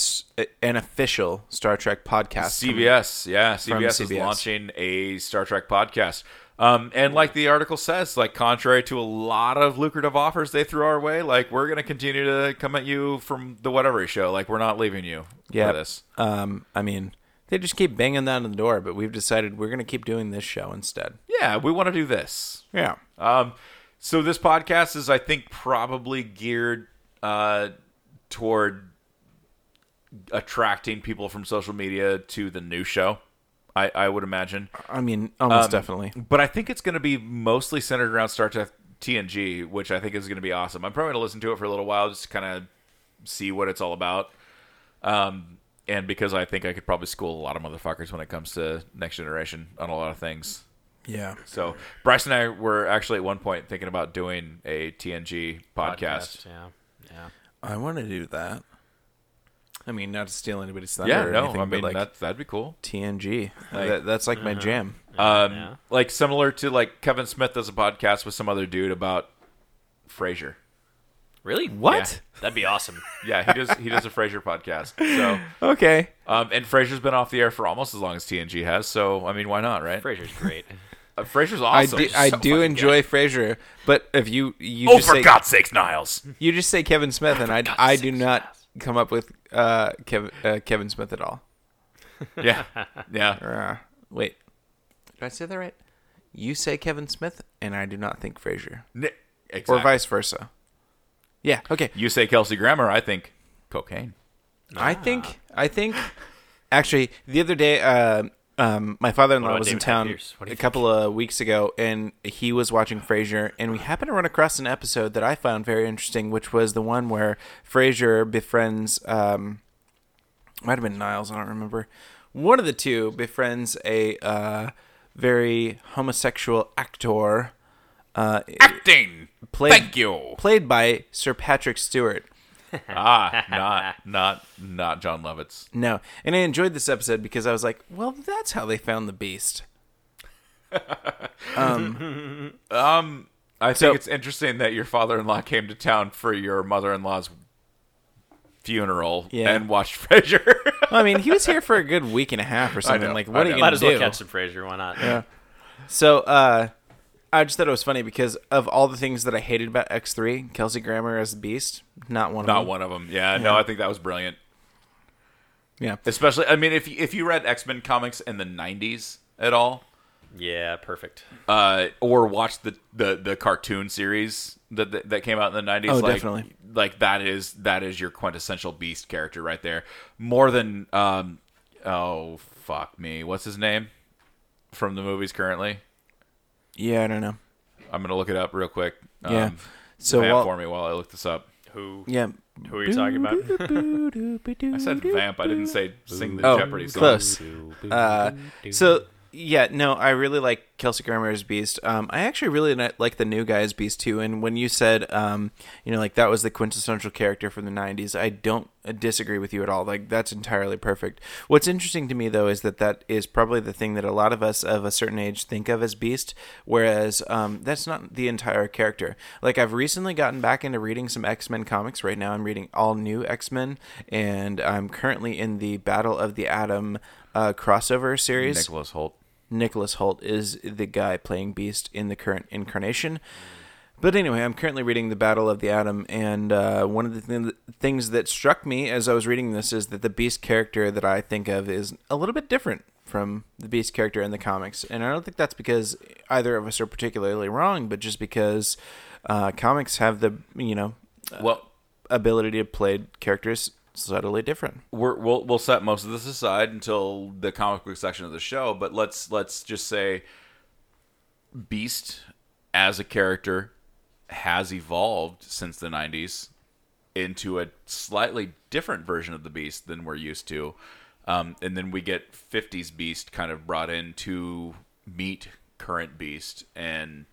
an official Star Trek podcast. CBS, yeah, CBS, is launching a Star Trek podcast. Um, and like the article says, like contrary to a lot of lucrative offers they threw our way, like we're gonna continue to come at you from the whatever show. Like we're not leaving you Yeah. this. Um, I mean, they just keep banging that down the door, but we've decided we're going to keep doing this show instead. Yeah, we want to do this. Yeah. Um, so this podcast is, I think, probably geared uh, toward attracting people from social media to the new show. I, I would imagine. I mean, almost Um, definitely. But I think it's going to be mostly centered around Star Trek TNG, which I think is going to be awesome. I'm probably going to listen to it for a little while, just to kind of see what it's all about. Um, and because I think I could probably school a lot of motherfuckers when it comes to Next Generation on a lot of things. Yeah. So Bryce and I were actually at one point thinking about doing a TNG podcast. Yeah. Yeah. I want to do that. I mean, not to steal anybody's thunder Yeah, or no, anything, I but mean like that that'd be cool. TNG. Like- that, that's like my jam. Um, Yeah. like similar to like Kevin Smith does a podcast with some other dude about Frasier. Really? What? That'd be awesome. Yeah, he does. he does a Frasier podcast. So, Okay. um, and Frasier's been off the air for almost as long as TNG has. So, I mean, why not, right? Frasier's great. Uh, Frasier's I awesome. do, I So do enjoy good. Frasier, but if you you Oh, just for say, God's sakes, Niles! you just say Kevin Smith, and I God's I do not come up with uh, Kevin uh, Kevin Smith at all. Yeah, yeah. Wait, did I say that right? You say Kevin Smith, and I do not think Frasier, Ni- Exactly. or vice versa. Yeah. Okay. You say Kelsey Grammer, I think cocaine. I think I think actually the other day uh, um, my father-in-law What about was in David town Pierce? What do a you couple of weeks ago and he was watching Frasier and we happened to run across an episode that I found very interesting which was the one where Frasier befriends um, might have been Niles I don't remember one of the two befriends a uh, very homosexual actor uh, Acting. played Thank you. played by Sir Patrick Stewart ah, not not not Jon Lovitz. No. And I enjoyed this episode because I was like, well, that's how they found the beast. Um, um, I think So- it's interesting that your father-in-law came to town for your mother-in-law's funeral Yeah. and watched Frasier. Well, I mean, he was here for a good week and a half or something. know, Like, I what are you know. going Might to as well do? catch some Frasier. Why not? Yeah. So, uh, I just thought it was funny because of all the things that I hated about X three, Kelsey Grammer as Beast, not one of Not them. one of them. Yeah, no, I think that was brilliant. Yeah. Especially, I mean, if you, if you read X Men comics in the '90s at all, Yeah, perfect. uh, or watched the, the the cartoon series that, that that came out in the '90s, Oh, like, definitely. like that is that is your quintessential Beast character right there. More than um, oh fuck me, what's his name from the movies currently? Yeah, I don't know. I'm gonna look it up real quick. Um, Yeah. So vamp while, for me while I look this up. Who yeah. who are you talking about? I said vamp. I didn't say sing the Oh, Jeopardy song. close. Uh, so yeah, no, I really like Kelsey Grammer as Beast. Um, I actually really like the new guy's Beast too. And when you said, um, you know, like that was the quintessential character from the '90s, I don't uh, disagree with you at all. Like that's entirely perfect. What's interesting to me though is that that is probably the thing that a lot of us of a certain age think of as Beast, whereas um, that's not the entire character. Like I've recently gotten back into reading some X Men comics. Right now, I'm reading all new X Men, and I'm currently in the Battle of the Atom uh, crossover series. Nicholas Hoult. Nicholas Hoult is the guy playing Beast in the current incarnation. But anyway, I'm currently reading the Battle of the Atom, and uh, one of the th- things that struck me as I was reading this is that the Beast character that I think of is a little bit different from the Beast character in the comics, and I don't think that's because either of us are particularly wrong, but just because uh, comics have the you know Well, ability to play characters subtly different. we're, we'll we'll set most of this aside until the comic book section of the show. But let's let's just say, Beast as a character has evolved since the '90s into a slightly different version of the Beast than we're used to, um, and then we get '50s Beast kind of brought in to meet current Beast and.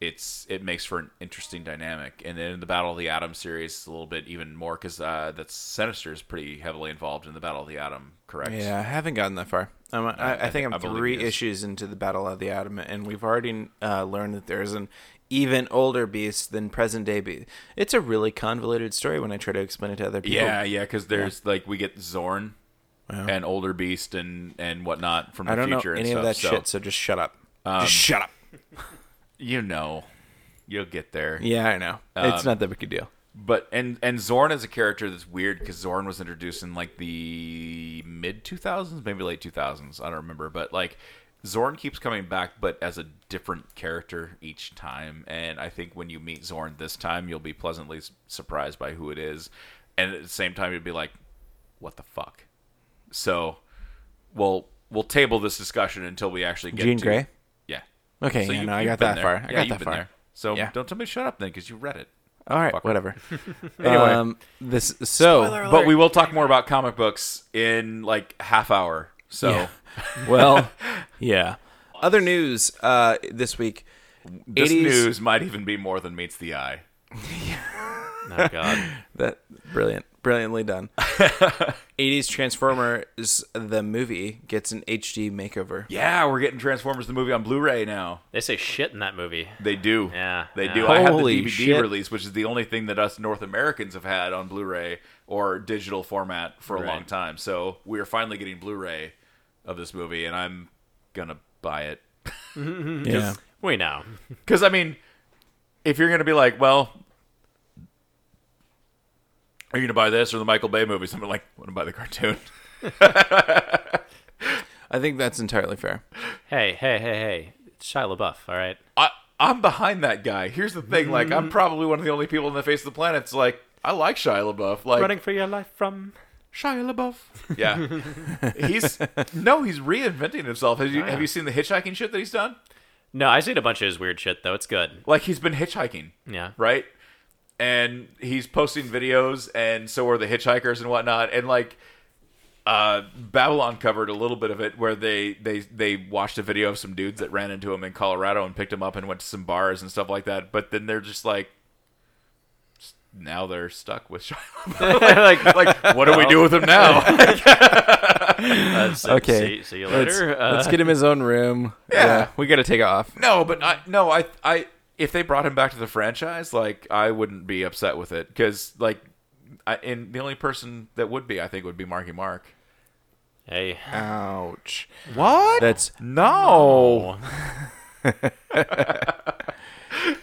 It's it makes for an interesting dynamic, and then in the Battle of the Atom series, a little bit even more because uh, that's Sinister is pretty heavily involved in the Battle of the Atom, correct? Yeah, I haven't gotten that far. Um, I, I, I think I'm three issues into the Battle of the Atom, and we've already uh, learned that there's an even older beast than present day beast. It's a really convoluted story when I try to explain it to other people. Yeah, yeah, because there's like we get Xorn Wow. and older Beast and and whatnot from the I don't know future and any stuff. of that so, shit, so just shut up. Um, just shut up. You know, you'll get there. Yeah, I know. it's um, not that big a deal. But and and Xorn is a character that's weird because Xorn was introduced in like the mid 2000s, maybe late 2000s. I don't remember, but like Xorn keeps coming back, but as a different character each time. And I think when you meet Xorn this time, you'll be pleasantly surprised by who it is, and at the same time, you'll be like, "What the fuck?" So, we'll we'll table this discussion until we actually get Jean to Grey? Yeah. Okay, So yeah, you- no, I got that there. far. I Yeah, got you've that been far. there. So Yeah. don't tell me to shut up then, because you read it. All right, fucker. whatever. Anyway. um, this so But we will talk more about comic books in like half hour. So Yeah. well, yeah. Other news uh, this week. this 80s news might even be more than meets the eye. Oh God. That brilliant, brilliantly done. 80s Transformers the movie gets an HD makeover. Yeah, we're getting Transformers the movie on Blu-ray now. They say shit in that movie. They do. Yeah, They yeah. do. I have the Holy DVD shit. release, which is the only thing that us North Americans have had on Blu-ray or digital format for a Right. long time. So we are finally getting Blu-ray of this movie, and I'm gonna buy it. Yeah. We know. Because I mean, if you're gonna be like, well, are you gonna buy this or the Michael Bay movies? I'm like, want to buy the cartoon. I think that's entirely fair. Hey, hey, hey, hey. It's Shia LaBeouf, all right? I I'm behind that guy. Here's the thing, like I'm mm. probably one of the only people on the face of the planet. It's like I like Shia LaBeouf. Like Running for your life from Shia LaBeouf. Yeah, he's no, he's reinventing himself. Have you have you seen the hitchhiking shit that he's done? No, I've seen a bunch of his weird shit though. It's good. Like he's been hitchhiking, Yeah. right? And he's posting videos, and so are the hitchhikers and whatnot. And like, uh, Babylon covered a little bit of it, where they they they watched a video of some dudes that ran into him in Colorado and picked him up and went to some bars and stuff like that. But then they're just like, now they're stuck with Shia. LaBeouf. like, like, what do we do with him now? Uh, so- Okay. See, see you Let's, later. Uh, let's get him his own room. Yeah. we got to take off. No, but I no, I I if they brought him back to the franchise, like I wouldn't be upset with it because like, I, and the only person that would be, I think, would be Marky Mark. Hey. Ouch. What? That's no.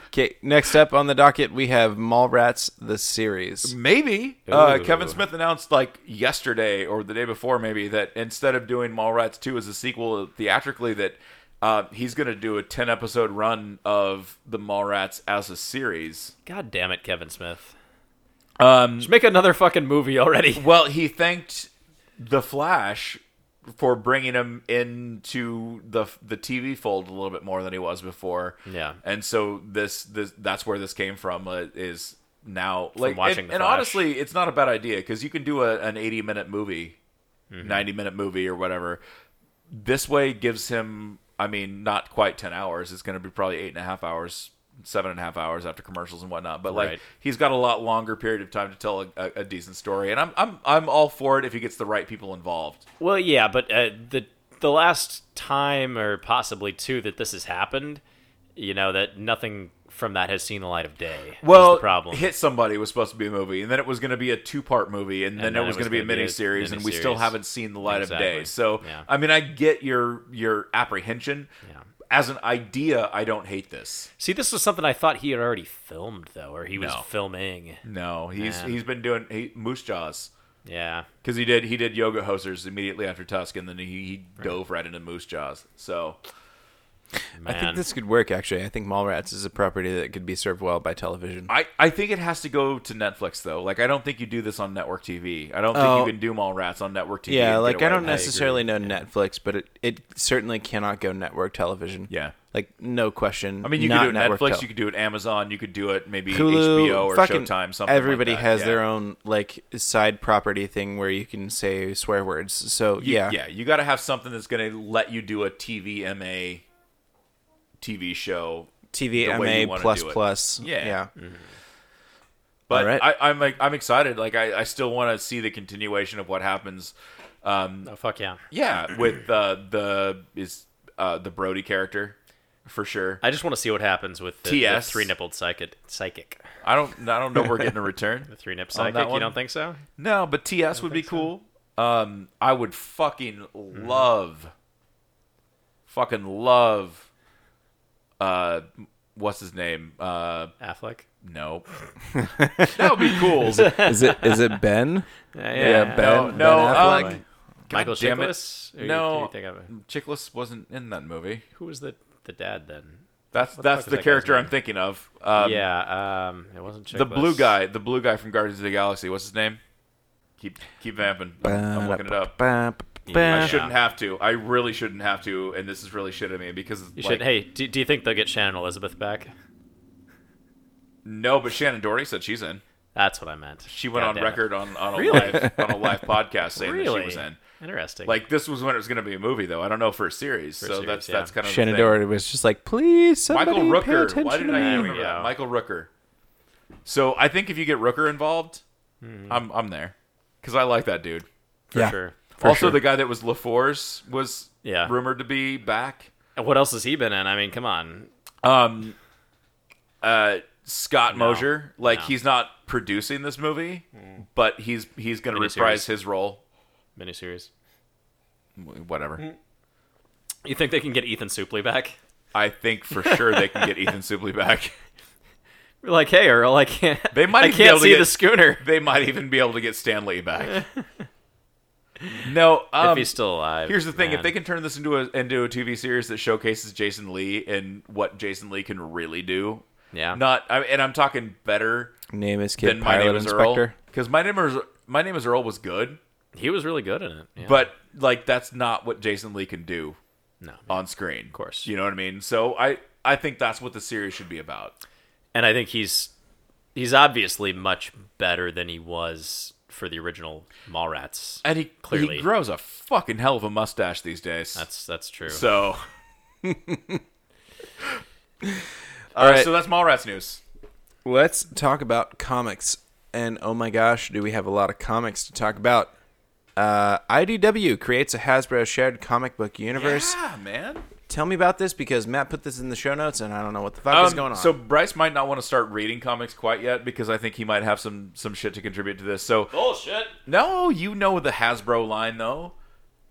okay. Next up on the docket, we have Mallrats the series. Maybe. Uh, Kevin Smith announced like yesterday or the day before, maybe that instead of doing Mallrats two as a sequel theatrically, that uh, he's going to do a ten episode run of the Mallrats as a series. God damn it, Kevin Smith. Um, Just make another fucking movie already. well, he thanked the Flash for bringing him into the the TV fold a little bit more than he was before. Yeah. and so this this that's where this came from uh, is now like watching and, and honestly, it's not a bad idea because you can do a, an eighty minute movie, Mm-hmm. ninety minute movie or whatever. This way gives him, I mean, not quite ten hours. It's going to be probably eight and a half hours. Seven and a half hours after commercials and whatnot, but like Right. he's got a lot longer period of time to tell a, a, a decent story, and I'm I'm I'm all for it if he gets the right people involved. Well, yeah, but uh, the the last time or possibly two that this has happened, you know, that nothing from that has seen the light of day. Well, problem. Hit Somebody was supposed to be a movie, and then it was going to be a two part movie, and, then, then it was going to be a a miniseries, and we still haven't seen the light of day. So, Yeah. I mean, I get your your apprehension. Yeah. As an idea, I don't hate this. See, this was something I thought he had already filmed though, or he was No. filming. No, he's Man. he's been doing he, Moose Jaws Yeah. because he did he did Yoga Hosers immediately after Tusk, and then he, he dove right into Moose Jaws. So Man. I think this could work. Actually, I think Mallrats is a property that could be served well by television. I, I think it has to go to Netflix though. Like I don't think you do this on network TV. I don't think Oh. you can do Mallrats on network TV. yeah, like I don't necessarily know Netflix, but it, it certainly cannot go network television. Yeah. like no question. I mean, you could do it Netflix, tel- you could do it Amazon, you could do it maybe Hulu, HBO or fucking Showtime. Something. Everybody like that. has yeah. their own like side property thing where you can say swear words. So You- yeah, yeah. You got to have something that's going to let you do a TVMA TV show. the way you TVMA plus do it. plus. Yeah. yeah. But All right. I, I'm like, I'm excited. Like I, I still want to see the continuation of what happens. Um, oh fuck yeah. yeah, with uh, the is uh, the Brody character for sure. I just want to see what happens with the, the TS. three nippled psychic. Psychic. I don't I don't know if we're getting a return. The three nip psychic. You don't think so? No, but TS would be cool. Um, I would fucking love, fucking love. Uh, what's his name? Uh, Affleck. no, that would be cool. Is it is it is it Ben? Yeah. Ben- no, Ben no. Affleck? Um, Michael God damn. Chiklis? Or No. who you think? Chiklis wasn't in that movie. Who was the the dad then? That's What the that's fuck is the that character I'm thinking of. Um, yeah. Um. It wasn't Chiklis. the blue guy, the blue guy from Guardians of the Galaxy. What's his name? Keep keep vamping. I'm looking it up. Ba- I shouldn't have to. I really shouldn't have to, and this is really shit of me because You like, should. Hey, do, do you think they'll get Shannon Elizabeth back? No, but Shannen Doherty said she's in. That's what I meant. She went God on damn it. record on, on a Really? live on a live podcast saying that she was in. Interesting. Like this was when it was going to be a movie, though. I don't know for a series, For a so series, that's yeah. that's kind of the Shannen thing. Doherty was just like, please, somebody Michael pay Rooker. attention Why did to I me. even remember that? Michael Rooker. So I think if you get Rooker involved, Mm-hmm. I'm I'm there because I like that dude. for Yeah. sure. For also, sure. the guy that was LaFours was Yeah. rumored to be back. And what else has he been in? I mean, come on. Um, uh, Scott No. Mosier, like No. Mm. he's not producing this movie, but he's he's going to reprise his role. Miniseries. Whatever. You think they can get Ethan Suplee back? I think for sure they can get Ethan Suplee back. We're like, hey Earl, I can't. They might I can't see get- the schooner. They might even be able to get Stan Lee back. no, um, if he's still alive. Here's the thing: if they can turn this into a into a TV series that showcases Jason Lee and what Jason Lee can really do, yeah, not I, and I'm talking better Name is Kid than my Pilot name is Earl, Inspector. because my name is my name is Earl was good, he was really good in it. Yeah. but like that's not what Jason Lee can do no, on screen. Of course. you know what I mean. So I I think that's what the series should be about. and I think he's he's obviously much better than he was for the original Mallrats. And he Clearly. he grows a fucking hell of a mustache these days. That's that's true. so. All All right, right. so that's Mallrats news. Let's talk about comics. And oh my gosh, do we have a lot of comics to talk about? Uh, IDW creates a Hasbro shared comic book universe. Yeah, man. Tell me about this because Matt put this in the show notes and I don't know what the fuck is Um, going on. So Bryce might not want to start reading comics quite yet because I think he might have some some shit to contribute to this. So bullshit. no, you know the Hasbro line though.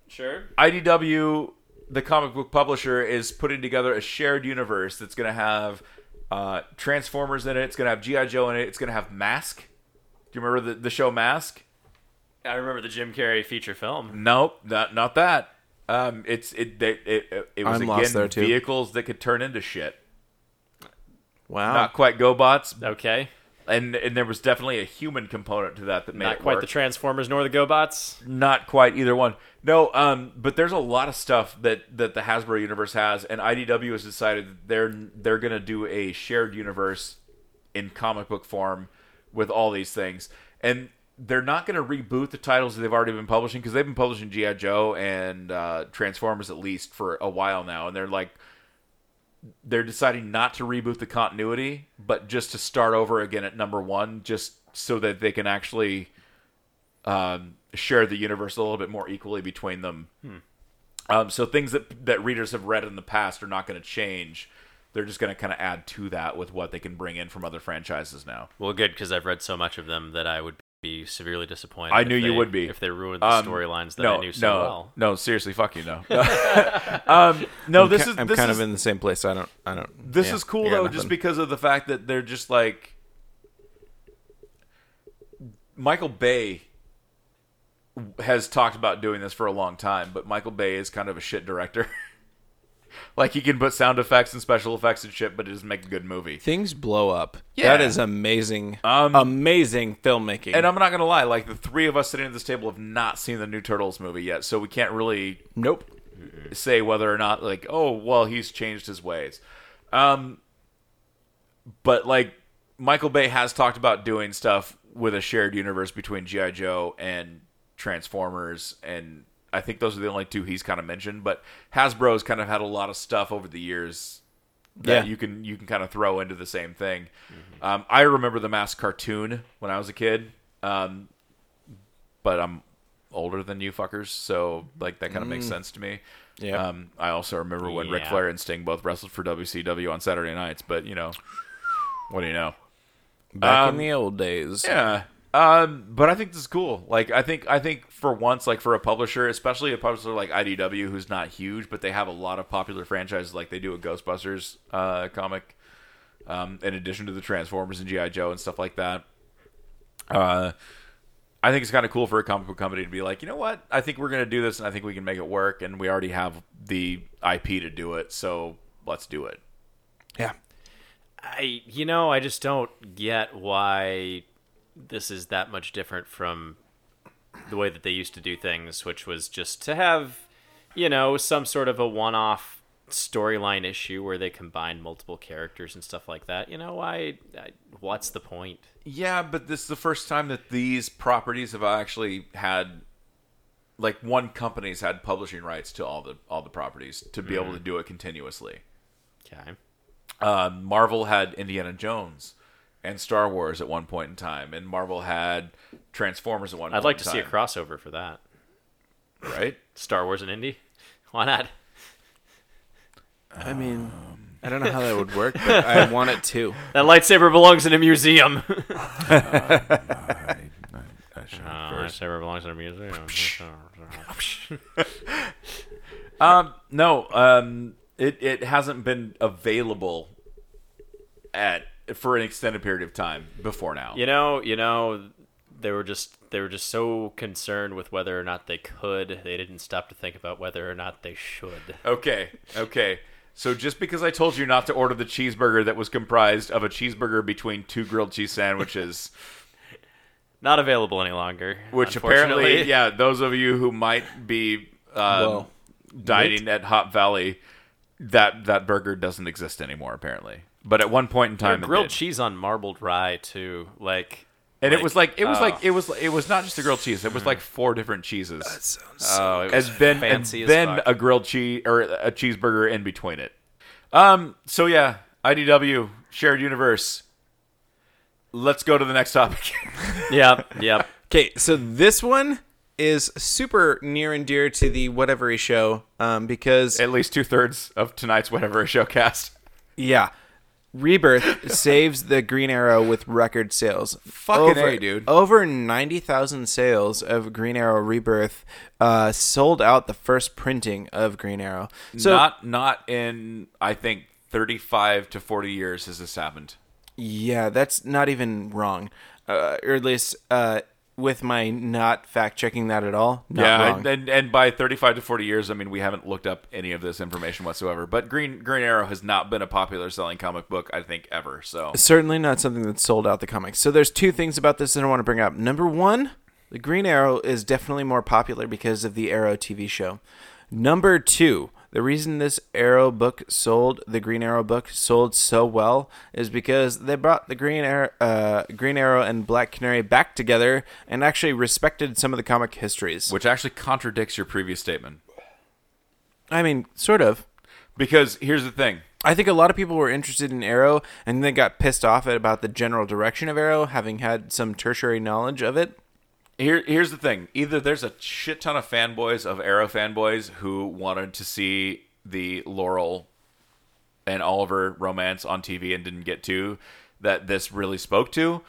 Sure. IDW, the comic book publisher, is putting together a shared universe that's going to have uh, Transformers in it. It's going to have GI Joe in it. It's going to have Mask. Do you remember the, the show Mask? I remember the Jim Carrey feature film. Nope, not not that. Um, it's it it it, it was I'm again lost there, too. vehicles that could turn into shit. Wow. Not quite GoBots, Okay. and and there was definitely a human component to that that made Not it quite work. the Transformers nor the GoBots. not quite either one. No, um, but there's a lot of stuff that that the Hasbro universe has, and IDW has decided that they're they're gonna do a shared universe in comic book form with all these things, and they're not gonna reboot the titles that they've already been publishing because they've been publishing GI Joe and uh, Transformers at least for a while now, and they're like they're deciding not to reboot the continuity, but just to start over again at number one, just so that they can actually um, share the universe a little bit more equally between them. Um, so things that that readers have read in the past are not going to change. They're just going to kind of add to that with what they can bring in from other franchises now. Well, good because I've read so much of them that I would be severely disappointed. I if knew you would be. if they ruined the Um, storylines that no, I knew so no, well. no, seriously, fuck you, no. um, no, I'm this ki- is I'm this kind is, of in the same place. I don't. I don't. This yeah, is cool I though, nothing. just because of the fact that they're just like Michael Bay has talked about doing this for a long time, but Michael Bay is kind of a shit director. like he can put sound effects and special effects and shit, but it doesn't make a good movie. things blow up. Yeah. That is amazing. Um, amazing filmmaking. And I'm not gonna lie, like the three of us sitting at this table have not seen the new Turtles movie yet, so we can't really nope. say whether or not like oh well he's changed his ways um but like michael bay has talked about doing stuff with a shared universe between gi joe and transformers and i think those are the only two he's kind of mentioned but hasbro's kind of had a lot of stuff over the years that Yeah. you can you can kind of throw into the same thing um, i remember the mask cartoon when i was a kid um, but i'm older than you fuckers so like that kind of makes sense to me Yeah. um, I also remember when Ric Flair and Sting both wrestled for WCW on Saturday nights, but you know, what do you know? Back um, in the old days. Yeah. Um, but I think this is cool. Like, I think I think for once, like for a publisher, especially a publisher like IDW, who's not huge, but they have a lot of popular franchises, like they do a Ghostbusters uh, comic, um, in addition to the Transformers and GI Joe and stuff like that. Uh, I think it's kind of cool for a comic book company to be like, you know what? I think we're going to do this, and I think we can make it work, and we already have the IP to do it, so let's do it. Yeah. I, you know, I just don't get why this is that much different from the way that they used to do things, which was just to have, you know, some sort of a one-off storyline issue where they combine multiple characters and stuff like that. You know, why? I, what's the point? Yeah, but this is the first time that these properties have actually had like one company's had publishing rights to all the all the properties to be able to do it continuously. Okay. Um, Marvel had Indiana Jones and Star Wars at one point in time, and Marvel had Transformers at one. Time I'd point like in to see a crossover for that. right? Star Wars and Indy. Why not? I mean, I don't know how that would work, but I want it too. That lightsaber belongs in a museum. Uh, Oh, lightsaber belongs in a museum. Um, no, um, it it hasn't been available at for an extended period of time before now. You know, you know, they were just they were just so concerned with whether or not they could. They didn't stop to think about whether or not they should. Okay, okay. So just because I told you not to order the cheeseburger that was comprised of a cheeseburger between two grilled cheese sandwiches, Not available any longer. which apparently, yeah, those of you who might be um, Well, dining at Hot Valley, that that burger doesn't exist anymore apparently. But at one point in time, it grilled did. cheese on marbled rye too. Like, and it was like it was oh. like it was it was not just a grilled cheese. It was like four different cheeses. sounds oh, it was and then fancy and as then fuck. a grilled cheese or a cheeseburger in between it. Um. So yeah, IDW shared universe. Let's go to the next topic. yep, yep. Okay, so this one is super near and dear to the whatever show um, because At least two thirds of tonight's whatever show cast. yeah, Rebirth saves the Green Arrow with record sales. Fucking over, A, dude. Over 90,000 sales of Green Arrow Rebirth uh, sold out the first printing of Green Arrow. So, not not in I think 35 to 40 years has this happened. yeah, that's not even wrong. Uh, or at least uh, with my not fact checking that at all. Not yeah, wrong. and, and by 35 to 40 years, I mean we haven't looked up any of this information whatsoever. But Green Green Arrow has not been a popular selling comic book, I think, ever. So certainly not something that's sold out the comics. So there's two things about this that I want to bring up. Number one, the Green Arrow is definitely more popular because of the Arrow TV show. Number two, the reason this Arrow book sold, the Green Arrow book sold so well, is because they brought the Green Arrow, uh, Green Arrow and Black Canary back together and actually respected some of the comic histories. which actually contradicts your previous statement. I mean, sort of. Because here's the thing. I think a lot of people were interested in Arrow and they got pissed off at about the general direction of Arrow, having had some tertiary knowledge of it. Here, here's the thing. Either there's a shit ton of fanboys of Arrow fanboys who wanted to see the Laurel and Oliver romance on TV and didn't get to that this really spoke to,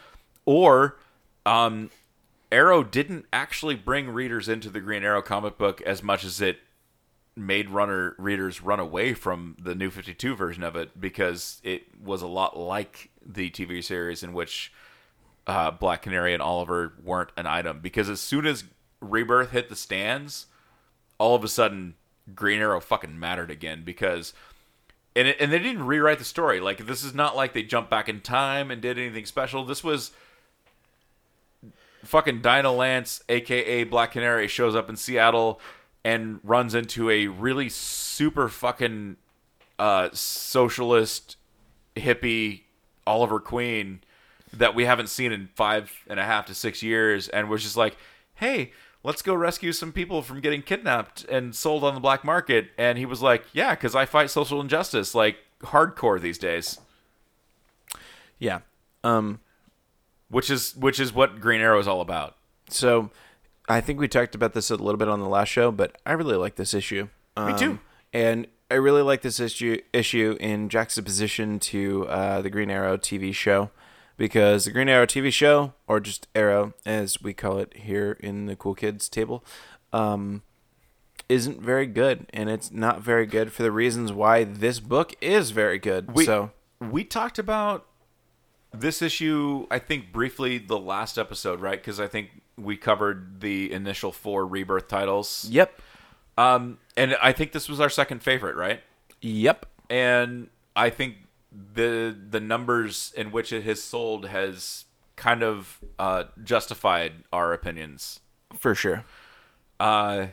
or um, Arrow didn't actually bring readers into the Green Arrow comic book as much as it made runner readers run away from the New 52 version of it because it was a lot like the TV series in which uh, Black Canary and Oliver weren't an item because as soon as Rebirth hit the stands, all of a sudden Green Arrow fucking mattered again because and it, and they didn't rewrite the story. Like this is not like they jumped back in time and did anything special. This was fucking Dinah Lance, aka Black Canary, shows up in Seattle and runs into a really super fucking uh, socialist hippie Oliver Queen that we haven't seen in five and a half to six years, and was just like, "Hey, let's go rescue some people from getting kidnapped and sold on the black market." And he was like, "Yeah, because I fight social injustice like hardcore these days." Yeah. Um, Which is which is what Green Arrow is all about. so I think we talked about this a little bit on the last show, but I really like this issue. Um, too. And I really like this issue issue in juxtaposition to uh, the Green Arrow TV show because the Green Arrow TV show, or just Arrow as we call it here in the Cool Kids table, um, isn't very good, and it's not very good for the reasons why this book is very good. We, so we talked about this issue, I think, briefly the last episode, right? Because I think we covered the initial four rebirth titles. yep, Um, and I think this was our second favorite, right? yep, And I think the the numbers in which it has sold has kind of uh, justified our opinions. for sure. Uh,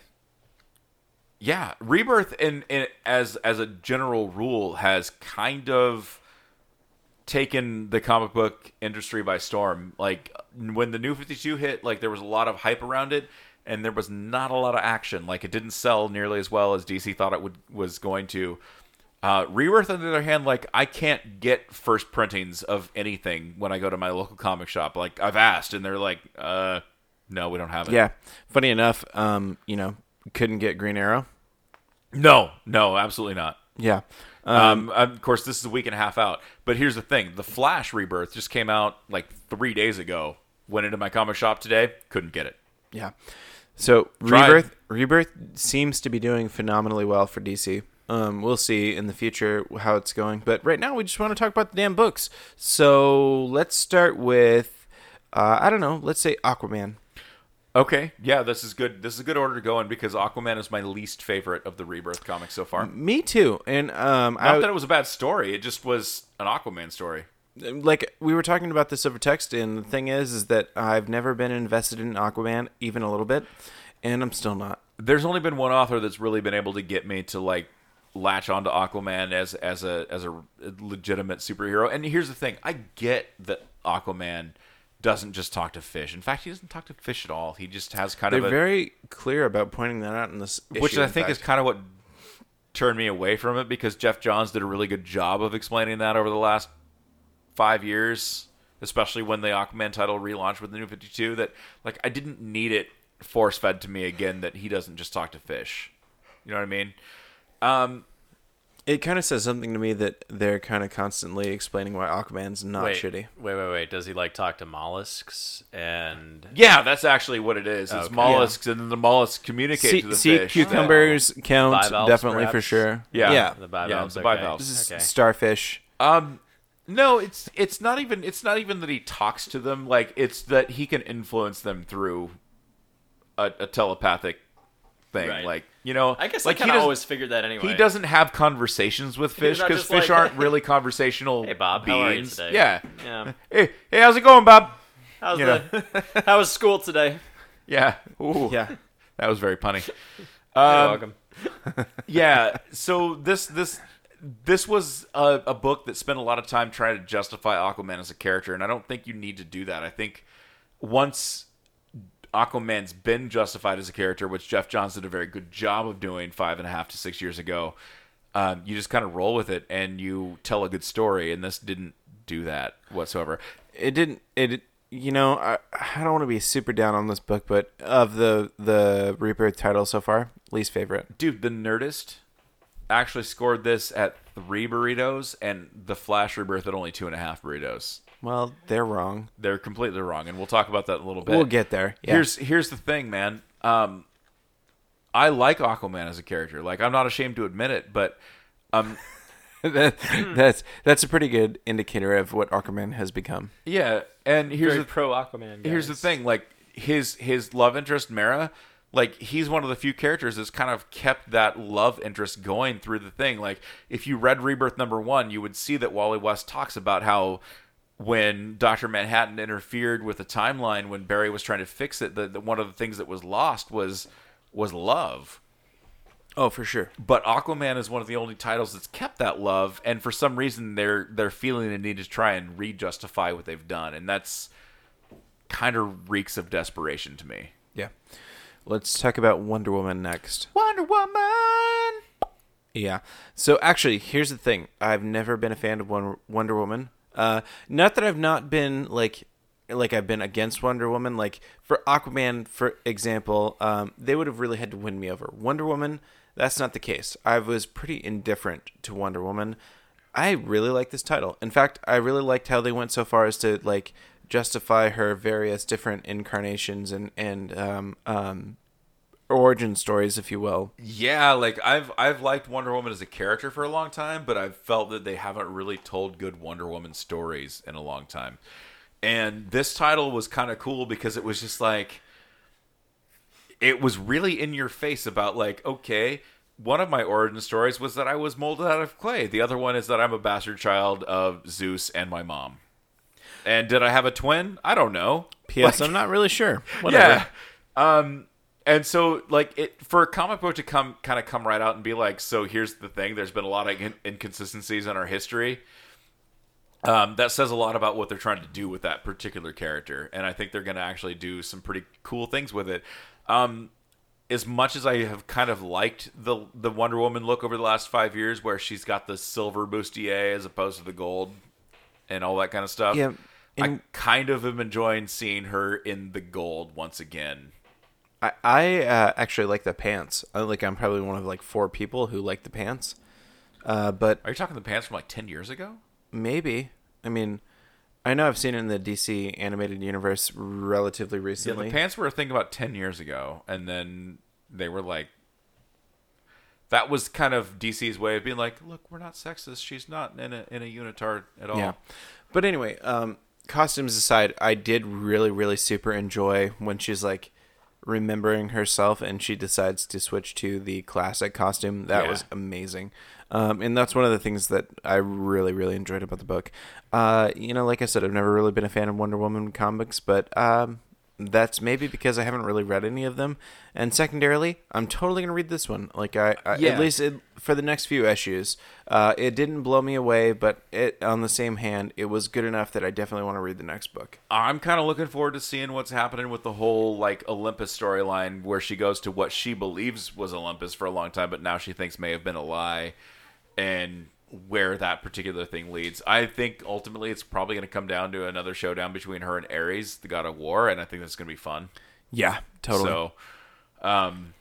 yeah, rebirth in, in as as a general rule has kind of taken the comic book industry by storm. Like when the new 52 hit, like there was a lot of hype around it and there was not a lot of action. Like it didn't sell nearly as well as DC thought it would was going to. Uh, Rebirth, on the other hand, like I can't get first printings of anything when I go to my local comic shop. Like I've asked, and they're like, "Uh, no, we don't have it." Yeah. Funny enough, um, you know, couldn't get Green Arrow. No, no, absolutely not. Yeah. Um, of course, this is a week and a half out. But here's the thing: the Flash Rebirth just came out like three days ago. Went into my comic shop today, couldn't get it. Yeah. So Tried. Rebirth Rebirth seems to be doing phenomenally well for DC. Um, we'll see in the future how it's going, but right now we just want to talk about the damn books. So let's start with uh, I don't know, let's say Aquaman. Okay, yeah, this is good. This is a good order to go in because Aquaman is my least favorite of the Rebirth comics so far. Me too. And um, Not I, that it was a bad story; it just was an Aquaman story. like we were talking about this over text, and the thing is, is that I've never been invested in Aquaman even a little bit, and I'm still not. There's only been one author that's really been able to get me to like latch onto Aquaman as as a as a legitimate superhero. And here's the thing: I get that Aquaman doesn't just talk to fish. In fact, he doesn't talk to fish at all. He just has kind They're of a very clear about pointing that out in this, which I in think is kind of what turned me away from it because Geoff Johns did a really good job of explaining that over the last five years, especially when the Aquaman title relaunched with the New Fifty Two. That like I didn't need it force fed to me again that he doesn't just talk to fish. You know what I mean? Um, It kind of says something to me that they're kind of constantly explaining why Aquaman's not wait, shitty. Wait, wait, wait. Does he like talk to mollusks and? Yeah, that's actually what it is. It's Okay. mollusks, and then the mollusks communicate Sea, to the sea fish. cucumbers count Bivalves, definitely for sure. Yeah. yeah. The bivalves. Yeah, the okay. bivalves. S- Okay. Starfish. Um, no, it's it's not even it's not even that he talks to them. Like it's that he can influence them through a, a telepathic thing. Right. Like you know, I guess like I he kind of always figured that anyway. He doesn't have conversations with fish because fish like- aren't really conversational. Hey, Bob, beings. how are you today? Yeah. Yeah. Hey, hey, how's it going, Bob? How's You the? How was school today? Yeah. Ooh, Yeah. that was very punny. You're Um, welcome. yeah so this this this was a, a book that spent a lot of time trying to justify aquaman as a character and i don't think you need to do that i think once aquaman's been justified as a character which Geoff Johns did a very good job of doing five and a half to six years ago. Um, you just kind of roll with it and you tell a good story and this didn't do that whatsoever. It didn't it you know I, I don't want to be super down on this book but of the the rebirth title so far least favorite. Dude the nerdist actually scored this at three burritos and the flash rebirth at only two and a half burritos well they're wrong. They're completely wrong and we'll talk about that in a little bit. We'll get there yeah. here's here's the thing man. Um i like aquaman as a character. Like i'm not ashamed to admit it but um that, that's that's a pretty good indicator of what Aquaman has become. Yeah and here's Very the pro Aquaman. here's the thing like his his love interest mara like he's one of the few characters that's kind of kept that love interest going through the thing. Like if you read rebirth number one you would see that wally west talks about how when dr manhattan interfered with the timeline when barry was trying to fix it the, the one of the things that was lost was was love oh for sure but Aquaman is one of the only titles that's kept that love, and for some reason they're they're feeling the need to try and re-justify what they've done, and that's kind of reeks of desperation to me. yeah let's talk about Wonder Woman next Wonder Woman. Yeah. So actually, here's the thing. I've never been a fan of Won- Wonder Woman. Uh, not that I've not been like like I've been against Wonder Woman. Like for Aquaman, for example, um, they would have really had to win me over. Wonder Woman, that's not the case. I was pretty indifferent to Wonder Woman. I really like this title. In fact, I really liked how they went so far as to like justify her various different incarnations and and um, um, origin stories, if you will. Yeah, like I've I've liked Wonder Woman as a character for a long time, but I've felt that they haven't really told good Wonder Woman stories in a long time. And this title was kind of cool because it was just like it was really in your face about like okay, one of my origin stories was that I was molded out of clay. The other one is that I'm a bastard child of Zeus and my mom. And did I have a twin? I don't know. P.S. Like- I'm not really sure. Whatever. yeah. Um, and so like it for a comic book to come kind of come right out and be like, so here's the thing. There's been a lot of in- inconsistencies in our history. Um, that says a lot about what they're trying to do with that particular character, and I think they're going to actually do some pretty cool things with it. Um, as much as I have kind of liked the the Wonder Woman look over the last five years, where she's got the silver bustier as opposed to the gold, and all that kind of stuff. Yeah, I in- kind of am enjoying seeing her in the gold once again. I, I uh, actually like the pants. I like I'm probably one of like four people who like the pants. Uh, but Are you talking the pants from like ten years ago? maybe I mean I know I've seen it in the DC animated universe relatively recently. Yeah, the pants were a thing about ten years ago, and then they were like, that was kind of DC's way of being like, look, we're not sexist. She's not in a in a unitard at all. Yeah. But anyway, um, costumes aside, I did really, really super enjoy when she's like remembering herself and she decides to switch to the classic costume. That Yeah. was amazing. Um, and that's one of the things that I really, really enjoyed about the book. Uh, you know, like I said, I've never really been a fan of Wonder Woman comics, but um, that's maybe because I haven't really read any of them. And secondarily, I'm totally gonna read this one. Like I, I Yeah. at least it, for the next few issues, uh, it didn't blow me away, but it on the same hand, it was good enough that I definitely want to read the next book. I'm kind of looking forward to seeing what's happening with the whole like Olympus storyline, where she goes to what she believes was Olympus for a long time, but now she thinks may have been a lie, and where that particular thing leads. I think ultimately it's probably going to come down to another showdown between her and Ares, the god of war, and I think that's going to be fun. Yeah, totally. So, um,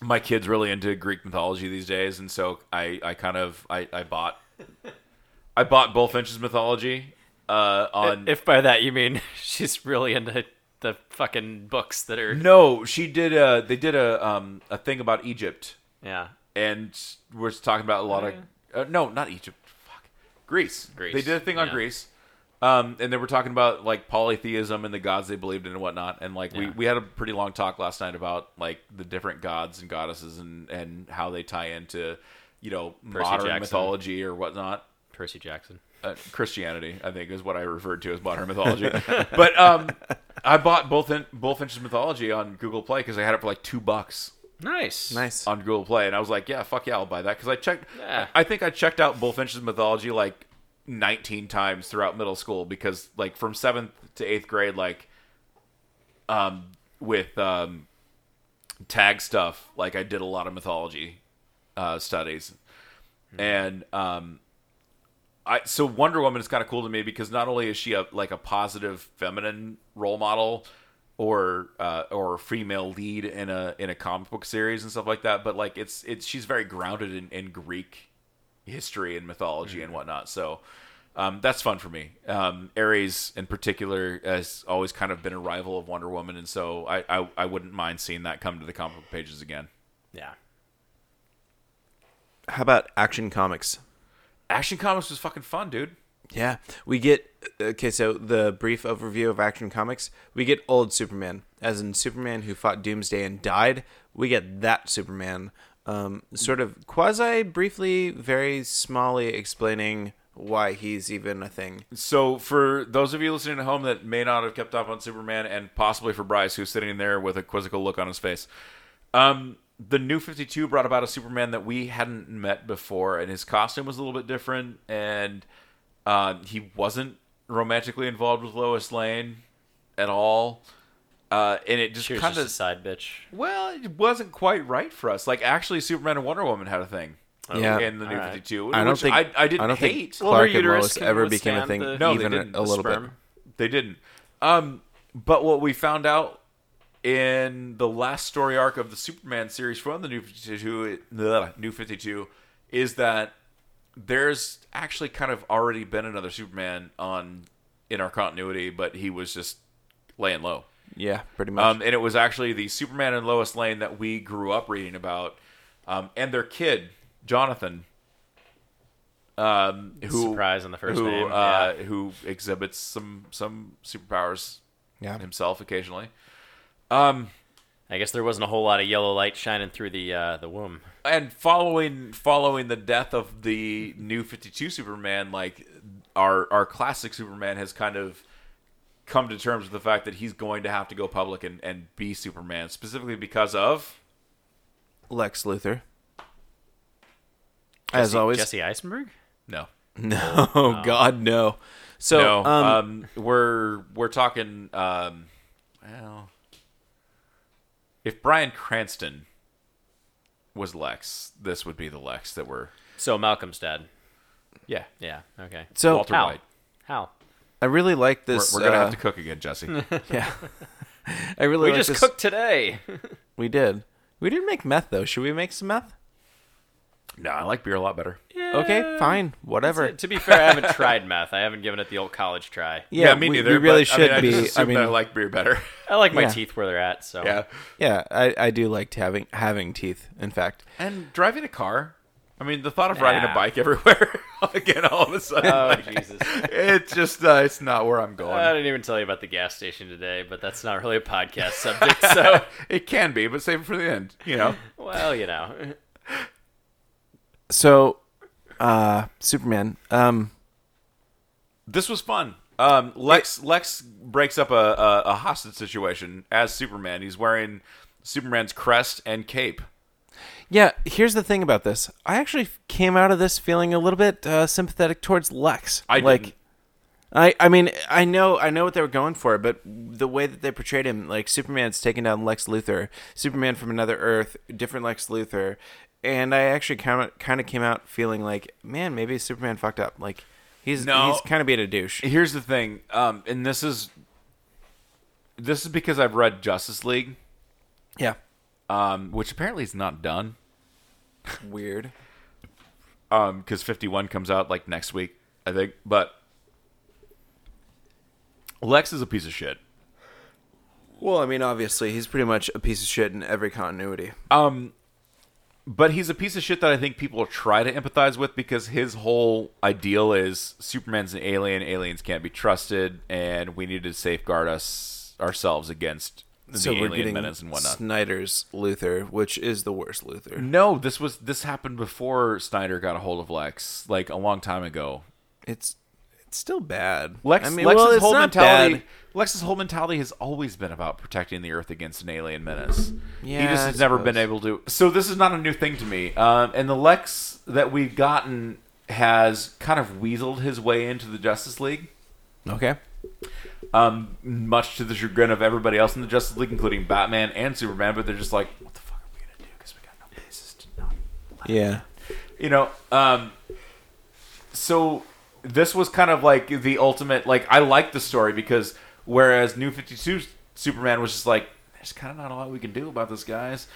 my kid's really into Greek mythology these days, and so I, I kind of I, I bought I bought Bulfinch's mythology uh, on If by that you mean she's really into the fucking books that are No, she did a they did a um a thing about Egypt yeah. and we're talking about a lot of uh, no, not Egypt. Fuck. Greece. Greece, They did a thing on yeah. Greece. Um, and they were talking about like polytheism and the gods they believed in and whatnot. And like we, Yeah. we had a pretty long talk last night about like the different gods and goddesses and, and how they tie into, you know, modern Jackson. mythology or whatnot. Percy Jackson. Uh, Christianity, I think, is what I referred to as modern mythology. but um, I bought both in, both Bulfinch's mythology on Google Play because I had it for like two bucks Nice. Nice. on Google Play, and I was like, "Yeah, fuck yeah, I'll buy that." Because I checked, Yeah. I think I checked out Bulfinch's mythology like 19 times throughout middle school because, like, from seventh to eighth grade, like, um, with um, tag stuff, like I did a lot of mythology uh, studies, and um, I so Wonder Woman is kind of cool to me because not only is she a like a positive feminine role model or uh, or female lead in a in a comic book series and stuff like that, but like it's it's she's very grounded in, in Greek history and mythology and whatnot. So um, that's fun for me. Um, Ares in particular has always kind of been a rival of Wonder Woman, and so I, I I wouldn't mind seeing that come to the comic book pages again. Yeah. How about Action Comics? Action Comics was fucking fun, dude. Yeah, we get okay. So the brief overview of Action Comics, we get old Superman, as in Superman who fought Doomsday and died. We get that Superman, um, sort of quasi briefly, very smallly explaining why he's even a thing. So, for those of you listening at home that may not have kept up on Superman, and possibly for Bryce, who's sitting there with a quizzical look on his face, um, the new 52 brought about a Superman that we hadn't met before, and his costume was a little bit different, and uh, he wasn't romantically involved with Lois Lane at all. Uh, and it just kind just a of, side bitch. well, it wasn't quite right for us. Like, actually, Superman and Wonder Woman had a thing. Yeah. in the new All right. 52. I don't think I, I didn't I don't hate. think Clark and uterus Lois ever became a thing, the- No, they even didn't. a, a little bit. They didn't. Um, but what we found out in the last story arc of the Superman series from the New 52, the New 52, is that there's actually kind of already been another Superman on in our continuity, but he was just laying low. Yeah, pretty much. Um, and it was actually the Superman and Lois Lane that we grew up reading about, um, and their kid Jonathan, um, who Surprise on the first who name, uh, yeah. who exhibits some some superpowers yeah, himself occasionally. Um, I guess there wasn't a whole lot of yellow light shining through the uh, the womb. and following following the death of the new 52 superman like our our classic superman has kind of come to terms with the fact that he's going to have to go public and, and be superman specifically because of Lex Luthor. As always, Jesse Eisenberg. no no, God, no. So, no um, um, we're we're talking um, well if Bryan Cranston was lex this would be the lex that we're So Malcolm's dad. yeah Yeah. Okay. so walter How? white How? I really like we're, this. we're gonna uh, have to cook again jesse Yeah, I really like We like just this. cooked today. We did. We didn't make meth though. Should we make some meth? no i like beer a lot better Okay, fine, whatever. to be fair, I haven't tried meth. I haven't given it the old college try. Yeah, me we, neither. We really but, should I mean, I be. just I mean, that I like beer better. I like my Yeah. teeth where they're at. So yeah, yeah, I, I do like having having teeth. In fact, and driving a car. I mean, the thought of riding a bike everywhere again, all of a sudden, Oh like, Jesus! it's just uh, it's not where I'm going. I didn't even tell you about the gas station today, but that's not really a podcast subject. So, it can be, but save it for the end. You know, well, you know, so uh, Superman. Um, this was fun. Um, Lex Lex breaks up a, a, a hostage situation as Superman. He's wearing Superman's crest and cape. Yeah. Here's the thing about this. I actually came out of this feeling a little bit uh, sympathetic towards Lex. I like. didn't. I, I mean I know I know what they were going for, but the way that they portrayed him, like Superman's taking down Lex Luthor, Superman from another Earth, different Lex Luthor, and I actually kind of kind of came out feeling like, man, maybe Superman fucked up. Like he's No. he's kind of being a douche. Here's the thing, um, and this is this is because I've read Justice League. Yeah, um, which apparently is not done Weird. um because 51 comes out like next week i think but lex is a piece of shit Well, I mean, obviously, he's pretty much a piece of shit in every continuity. um but he's a piece of shit that i think people try to empathize with because his whole ideal is superman's an alien aliens can't be trusted and we need to safeguard us ourselves against the so we're alien getting menace and whatnot Snyder's Luthor, which is the worst Luthor. no this was this happened before snyder got a hold of lex like a long time ago It's it's still bad. Lex, I mean, Lex's well, whole mentality. bad. Lex's whole mentality has always been about protecting the Earth against an alien menace. Yeah, he just has never been able to. So this is not a new thing to me. Um, and the Lex that we've gotten has kind of weaseled his way into the Justice League, Okay. Um, much to the chagrin of everybody else in the Justice League, including Batman and Superman. But they're just like, what the fuck are we gonna do? Because we got no places to not Yeah. you know um so this was kind of like the ultimate like i like the story because whereas new 52 superman was just like there's kind of not a lot we can do about this guys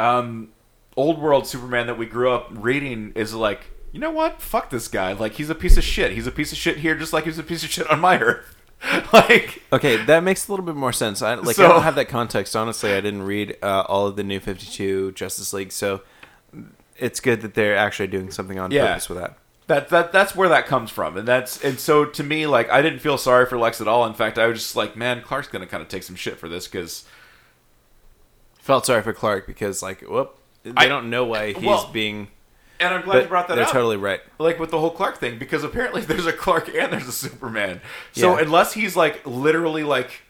um old world superman that we grew up reading is like you know what fuck this guy like he's a piece of shit he's a piece of shit here just like he's a piece of shit on my earth like Okay, that makes a little bit more sense. I like I don't have that context. Honestly, I didn't read uh, all of the new Fifty Two Justice League, so it's good that they're actually doing something on Yeah. purpose with that. That that that's where that comes from, and that's and so to me, like I didn't feel sorry for Lex at all. In fact, I was just like, man, Clark's gonna kind of take some shit for this because Felt sorry for Clark because like, whoop, I- don't know why he's well, being. And I'm glad But you brought that up. they're up. totally right. like with the whole Clark thing, because apparently there's a Clark and there's a Superman. So Yeah. unless he's like literally like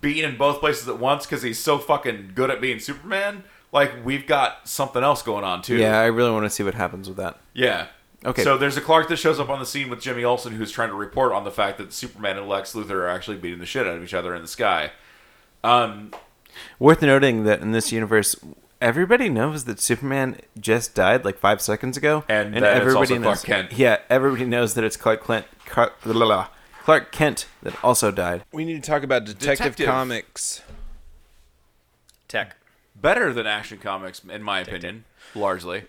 being in both places at once because he's so fucking good at being Superman, like we've got something else going on too. Yeah, I really want to see what happens with that. Yeah. Okay. So there's a Clark that shows up on the scene with Jimmy Olsen who's trying to report on the fact that Superman and Lex Luthor are actually beating the shit out of each other in the sky. Um, Worth noting that in this universe, everybody knows that Superman just died like five seconds ago, And that it's also Clark knows. Kent. Yeah, everybody knows that it's Clark Kent. Clark, blah, blah, blah, Clark Kent that also died. We need to talk about Detective, Detective. Comics. Tech. better than Action Comics, in my opinion, largely.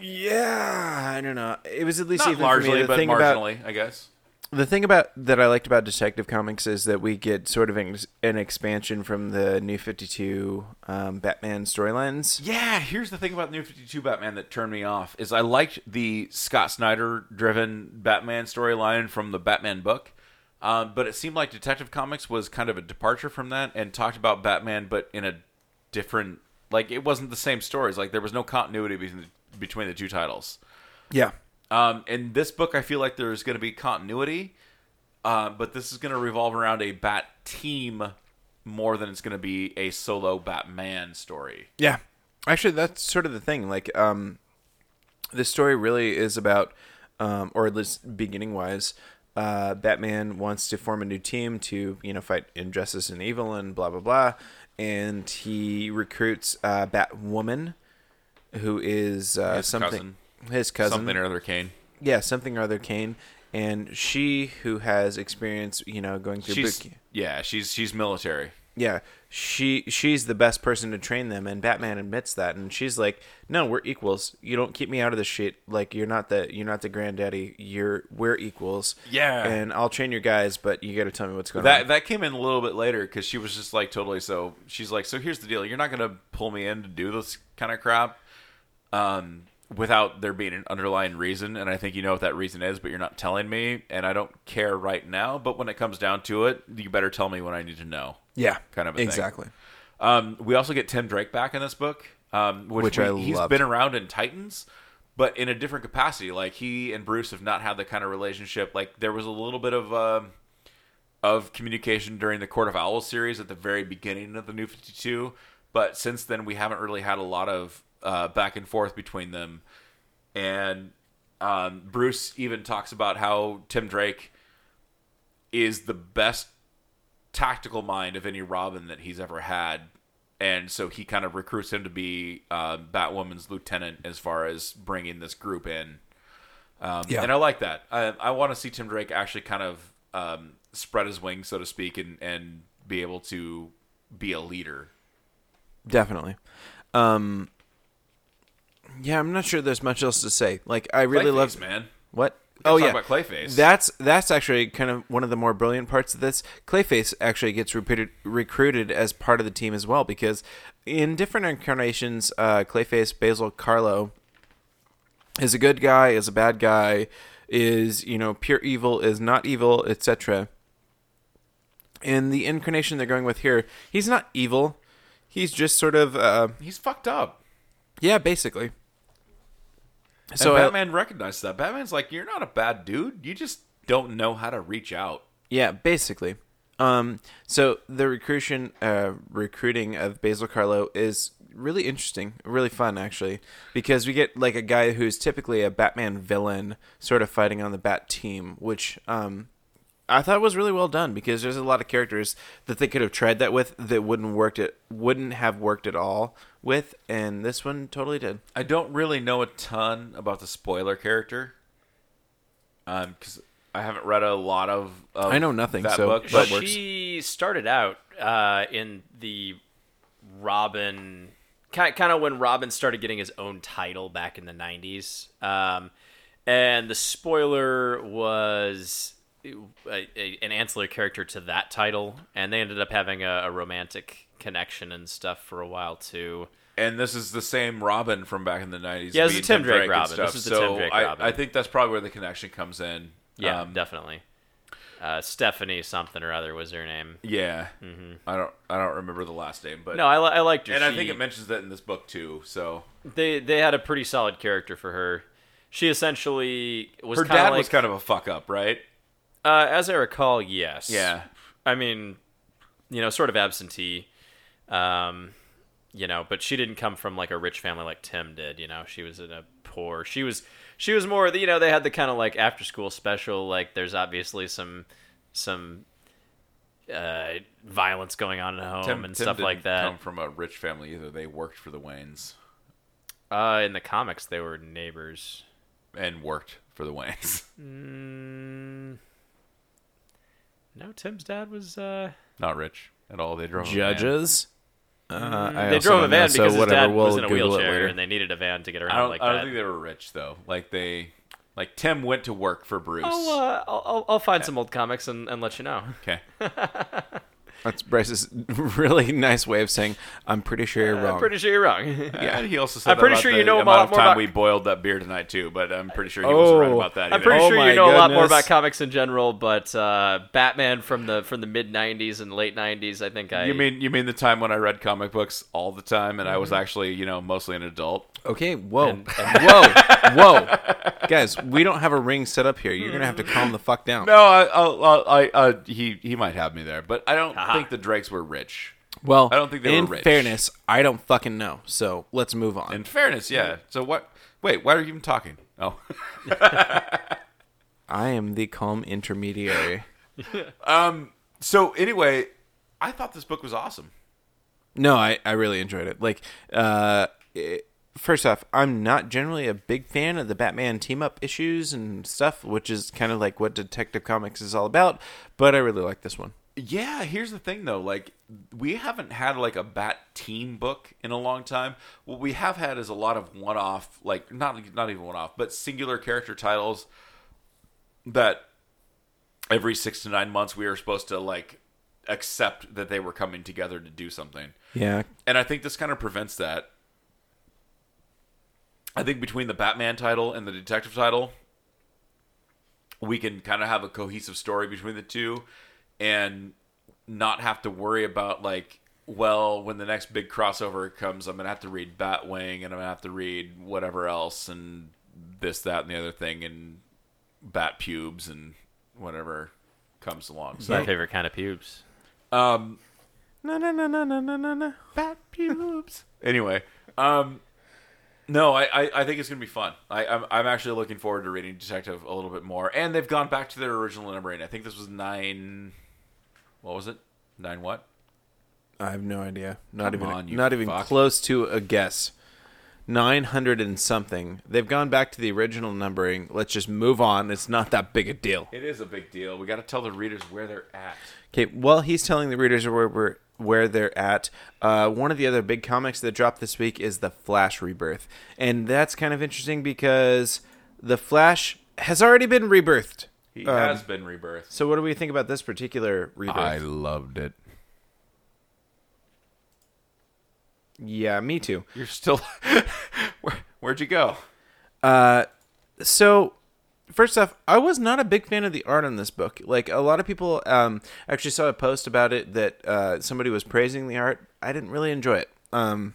Yeah, I don't know. It was at least Not even for me. largely, The but thing about marginally, I guess. The thing about that I liked about Detective Comics is that we get sort of an, an expansion from the New Fifty Two um, Batman storylines. Yeah, here's the thing about New 52 Batman that turned me off is I liked the Scott Snyder driven Batman storyline from the Batman book. Um, but it seemed like Detective Comics was kind of a departure from that and talked about Batman but in a different like it wasn't the same stories. Like there was no continuity between the, between the two titles. Yeah, Um, in this book, I feel like there's going to be continuity, uh, but this is going to revolve around a Bat team more than it's going to be a solo Batman story. Yeah. Actually, that's sort of the thing. Like, um, the story really is about, um, or at least beginning wise, uh, Batman wants to form a new team to, you know, fight injustice and evil and blah, blah, blah. And he recruits uh, Batwoman, who is uh, something. cousin. His cousin. Something or other, Kane. Yeah, something or other Kane. And she, who has experience, you know, going through She's boot camp. yeah, she's she's military. Yeah, she she's the best person to train them, and Batman admits that, and she's like, "No, we're equals. You don't keep me out of this shit. Like you're not the you're not the granddaddy. You're we're equals. Yeah. and I'll train your guys, but you got to tell me what's going That on. that came in a little bit later because she was just like totally so. She's like, so here's the deal. You're not gonna pull me in to do this kind of crap, um, without there being an underlying reason. And I think you know what that reason is, but you're not telling me, and I don't care right now. But when it comes down to it, you better tell me what I need to know. Yeah, kind of a thing. exactly. Um, we also get Tim Drake back in this book, um, which, Which we- I he's loved. been around in Titans, but in a different capacity. Like he and Bruce have not had the kind of relationship. Like there was a little bit of um of communication during the Court of Owls series at the very beginning of the New Fifty Two, but since then we haven't really had a lot of uh, back and forth between them. And um, Bruce even talks about how Tim Drake is the best tactical mind of any Robin that he's ever had, and so he kind of recruits him to be uh, Batwoman's lieutenant as far as bringing this group in. Um, Yeah. and I like that. I, I want to see Tim Drake actually kind of um, spread his wings, so to speak, and and be able to be a leader. definitely. Um, yeah, I'm not sure there's much else to say. Like, I really Clayface, love man. what. Oh yeah, about Clayface. That's that's actually kind of one of the more brilliant parts of this. Clayface actually gets recruited recruited as part of the team as well because in different incarnations, uh, Clayface Basil Karlo is a good guy, is a bad guy, is you know pure evil, is not evil, etc. In the incarnation they're going with here, he's not evil. He's just sort of uh, he's fucked up. yeah, basically. So So uh, I- Batman recognized that. Batman's like, you're not a bad dude. You just don't know how to reach out. Yeah, basically. Um, so the recruition, uh, recruiting of Basil Karlo is really interesting, really fun actually, because we get like a guy who's typically a Batman villain, sort of fighting on the Bat team, which um, I thought was really well done because there's a lot of characters that they could have tried that with that wouldn't worked it wouldn't have worked at all with, and this one totally did. I don't really know a ton about the spoiler character, um, because I haven't read a lot of. of I know nothing, That so- book, But but works. she started out uh, in the Robin, kind kind of when Robin started getting his own title back in the '90s, um, and the spoiler was a, a, an ancillary character to that title, and they ended up having a, a romantic connection and stuff for a while too. and this is the same Robin from back in the nineties. Yeah, this is Tim Drake Robin. This is the so Tim Drake I, Robin. I think that's probably where the connection comes in. Yeah, Um, definitely. Uh, Stephanie something or other was her name. Yeah, I don't. I don't remember the last name, but Mm-hmm. No, I, I liked her. and I think it mentions that in this book too. So they they had a pretty solid character for her. She essentially was her dad like, was kind of a fuck up, right? uh, as I recall, yes. Yeah. I mean, you know, sort of absentee. Um, you know, but she didn't come from like a rich family like Tim did. You know, she was in a poor. She was she was more. You know, they had the kind of like after school special. Like, there's obviously some some uh, violence going on at home Tim, and Tim stuff like didn't that. Come from a rich family either. They worked for the Waynes Uh, in the comics, they were neighbors. and worked for the Waynes. Mm, no, Tim's dad was. Uh, Not rich at all. They drove a. Judges. Uh, I they also drove a don't know, van so because his whatever, dad we'll was in a Google wheelchair and they needed a van to get I around don't. like I don't that. think they were rich though. Like they, like Tim went to work for Bruce. I'll, uh, I'll, I'll, I'll find some old comics and, and let you know. okay. That's Bryce's really nice way of saying, "I'm pretty sure you're wrong." I'm pretty sure you're wrong. Yeah, he also said I'm pretty about sure the you know a amount lot more time about- we boiled that beer tonight too. But I'm pretty sure he wasn't right Oh. about that. I'm pretty Oh sure you know a lot more about comics in general, but uh, Batman from the from the mid '90s and late '90s, I think I. You mean you mean the time when I read comic books all the time and I Mm-hmm. was actually you know mostly an adult? Okay, whoa, And- whoa, whoa, guys, we don't have a ring set up here. You're gonna have to calm the fuck down. No, I, I, I, I he he might have me there, but I don't Haha. Think the Drakes were rich. Well, I don't think they were in rich. fairness, I don't fucking know. So let's move on. In fairness, yeah. So what? Wait, why are you even talking? Oh, I am the calm intermediary. um. So anyway, I thought this book was awesome. No, I, I really enjoyed it. Like, uh, it, first off, I'm not generally a big fan of the Batman team up issues and stuff, which is kind of like what Detective Comics is all about. But I really like this one. Yeah, here's the thing though, like we haven't had like a bat team book in a long time. What we have had is a lot of one-off, like not not even one-off, but singular character titles that every 6 to 9 months we were supposed to like accept that they were coming together to do something. Yeah. And I think this kind of prevents that. I think between the Batman title and the detective title, we can kind of have a cohesive story between the two and not have to worry about like well when the next big crossover comes i'm gonna have to read batwing and i'm gonna have to read whatever else and this that and the other thing and bat pubes and whatever comes along my so favorite kind of pubes. um No, no, no, no, no, no, no, no. bat pubes. anyway, um, no, I, I, I think it's gonna be fun. I, I'm, I'm actually looking forward to reading Detective a little bit more, and they've gone back to their original numbering. I think this was nine. What was it? Nine what? I have no idea. Not Come even on, you not even fuck. close to a guess. 900 and something. They've gone back to the original numbering. Let's just move on. It's not that big a deal. It is a big deal. We got to tell the readers where they're at. Okay, well, he's telling the readers where we're where they're at. Uh, one of the other big comics that dropped this week is the Flash Rebirth, and that's kind of interesting because the Flash has already been rebirthed. He Um, has been rebirthed. So, what do we think about this particular rebirth? I loved it. yeah, me too. You're still. Where, where'd you go? Uh, so first off, I was not a big fan of the art on this book. Like a lot of people, um, actually saw a post about it that uh, somebody was praising the art. I didn't really enjoy it. Um,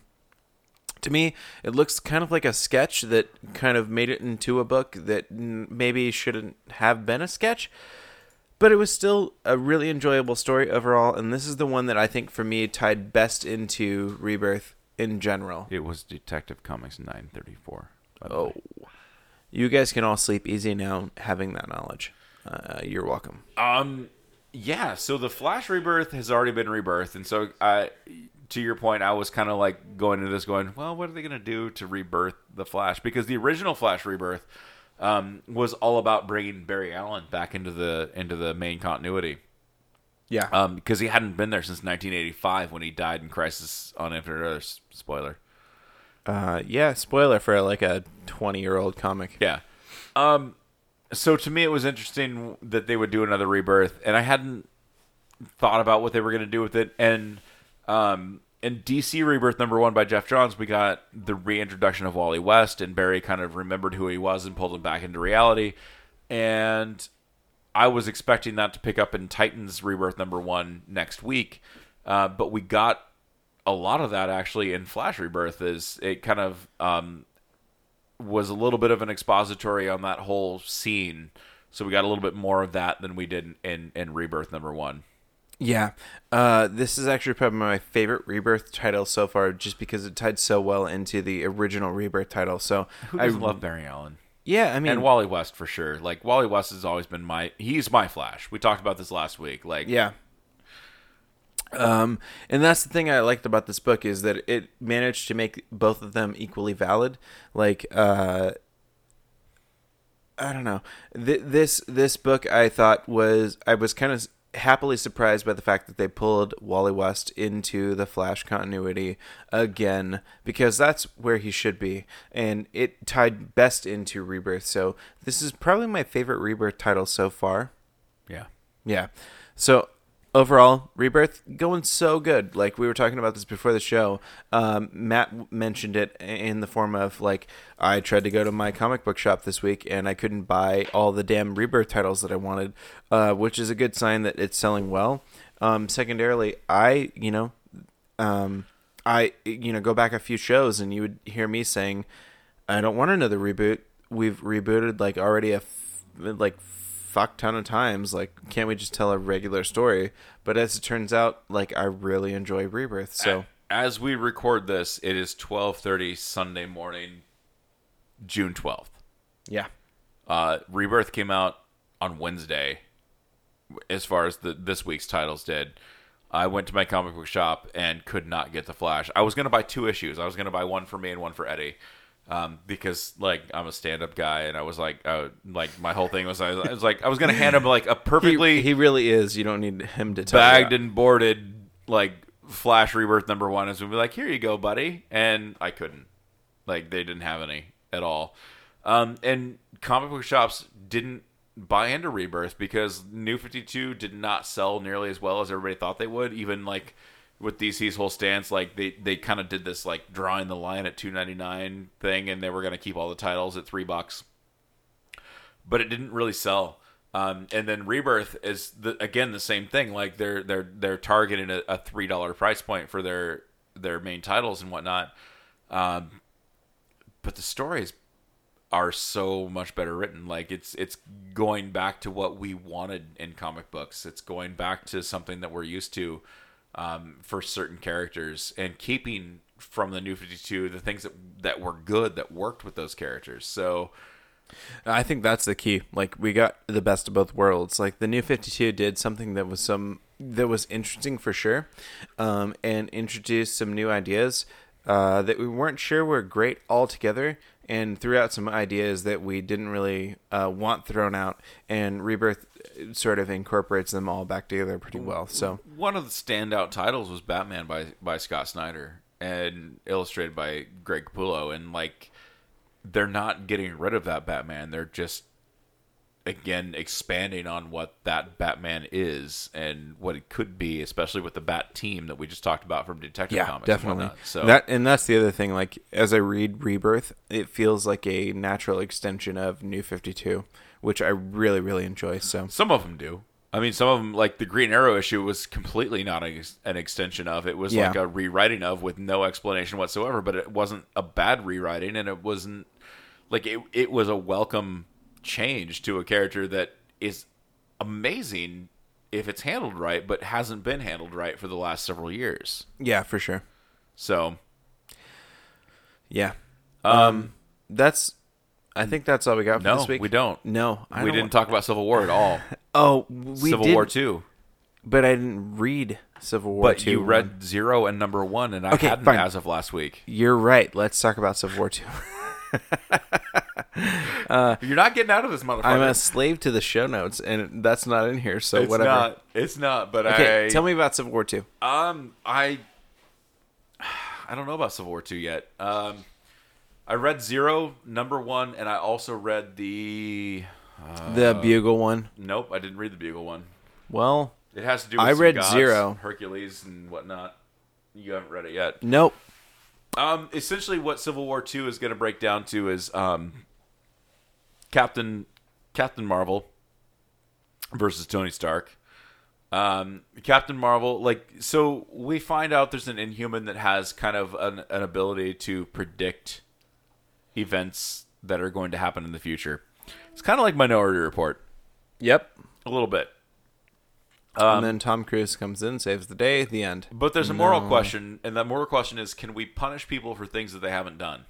to me, it looks kind of like a sketch that kind of made it into a book that n- maybe shouldn't have been a sketch. But it was still a really enjoyable story overall, and this is the one that I think for me tied best into Rebirth in general. It was Detective Comics 934. Oh, you guys can all sleep easy now, having that knowledge. Uh, you're welcome. Um, yeah. So the Flash rebirth has already been rebirthed, and so I, to your point, I was kind of like going into this, going, well, what are they going to do to rebirth the Flash? Because the original Flash rebirth um, was all about bringing Barry Allen back into the into the main continuity. Yeah. Um, because he hadn't been there since 1985 when he died in Crisis on Infinite Earths. Spoiler. Uh, yeah. Spoiler for like a 20 year old comic. Yeah. Um, so to me, it was interesting that they would do another rebirth, and I hadn't thought about what they were going to do with it. And um, in DC Rebirth number one by Geoff Johns, we got the reintroduction of Wally West, and Barry kind of remembered who he was and pulled him back into reality. And I was expecting that to pick up in Titans Rebirth number one next week, uh, but we got a lot of that actually in Flash Rebirth. Is it kind of um, was a little bit of an expository on that whole scene. So we got a little bit more of that than we did in, in Rebirth number one. Yeah. Uh, this is actually probably my favorite Rebirth title so far, just because it tied so well into the original Rebirth title. So I love Barry Allen? Yeah, I mean, and Wally West for sure. Like Wally West has always been my he's my Flash. We talked about this last week. Like Yeah. Um, and that's the thing I liked about this book is that it managed to make both of them equally valid. Like, uh, I don't know. Th- this this book I thought was I was kind of happily surprised by the fact that they pulled Wally West into the Flash continuity again because that's where he should be, and it tied best into Rebirth. So this is probably my favorite Rebirth title so far. yeah. Yeah. So overall, Rebirth going so good. Like we were talking about this before the show. Um, Matt mentioned it in the form of like I tried to go to my comic book shop this week and I couldn't buy all the damn Rebirth titles that I wanted, uh, which is a good sign that it's selling well. Um, secondarily, I you know, um, I you know go back a few shows and you would hear me saying, I don't want another reboot. We've rebooted like already a f- like fuck ton of times. Like, can't we just tell a regular story? But as it turns out, like I really enjoy Rebirth. So As we record this, it is twelve thirty Sunday morning, June twelfth. yeah, Uh, Rebirth came out on Wednesday. As far as the this week's titles did, I went to my comic book shop and could not get the Flash. I was to buy two issues. I was to buy one for me and one for Eddie, um, because like I'm a stand-up guy, and I was like, uh, like my whole thing was I was, I was like I was going to hand him like a perfectly he, he really is. You don't need him to tell bagged and boarded like Flash Rebirth number one is gonna be like, here you go, buddy, and I couldn't. Like they didn't have any at all, um, and comic book shops didn't buy into Rebirth because New Fifty Two did not sell nearly as well as everybody thought they would. Even like with DC's whole stance, like they they kind of did this like drawing the line at two ninety nine thing, and they were gonna keep all the titles at three bucks but it didn't really sell. Um, and then Rebirth is the, again the same thing. Like they're they're they're targeting a, a three dollar price point for their their main titles and whatnot. Um, but the stories are so much better written. Like it's it's going back to what we wanted in comic books. It's going back to something that we're used to um, for certain characters and keeping from the New Fifty Two the things that that were good that worked with those characters. So. I think that's the key. Like we got the best of both worlds. Like the new 52 did something that was some that was interesting for sure, um, and introduced some new ideas uh, that we weren't sure were great altogether, and threw out some ideas that we didn't really uh, want thrown out. And Rebirth uh, sort of incorporates them all back together pretty well. So One of the standout titles was Batman by by Scott Snyder and illustrated by Greg Capullo, and like they're not getting rid of that Batman. They're just again expanding on what that Batman is and what it could be, especially with the Bat team that we just talked about from Detective yeah, Comics. and definitely. whatnot. So that and that's the other thing. Like as I read Rebirth, it feels like a natural extension of New Fifty Two, which I really really enjoy. So Some of them do. I mean, some of them, like the Green Arrow issue, was completely not a, an extension of. It was like a rewriting of with no explanation whatsoever. But it wasn't a bad rewriting, and it wasn't like it. It was a welcome change to a character that is amazing if it's handled right, but hasn't been handled right for the last several years. yeah, for sure. So, Yeah. Um, that's. I think that's all we got for no, this week. we don't. No, I we don't didn't talk about Civil War at all. Oh, we Civil did, War Two, but I didn't read Civil War but two. you read Zero and Number One, and I Okay, hadn't fine. as of last week. You're right. Let's talk about Civil War two. You're not getting out of this motherfucker. I'm a slave to the show notes, and that's not in here. So whatever it's whatever. not. It's not. But okay, I tell me about Civil War two. Um, I I don't know about Civil War Two yet. Um, I read Zero, Number One, and I also read the. the Bugle one. Nope, I didn't read the Bugle one. Well, It has to do. with I read gods, Zero. Hercules, and whatnot. You haven't read it yet. nope. Um, essentially, what Civil War Two is going to break down to is um, Captain Captain Marvel versus Tony Stark. Um, Captain Marvel, like, so we find out there's an Inhuman that has kind of an, an ability to predict events that are going to happen in the future. It's kind of like Minority Report, Yep. a little bit. and then Tom Cruise comes in, saves the day. The end. But there's a moral question, and that moral question is: Can we punish people for things that they haven't done?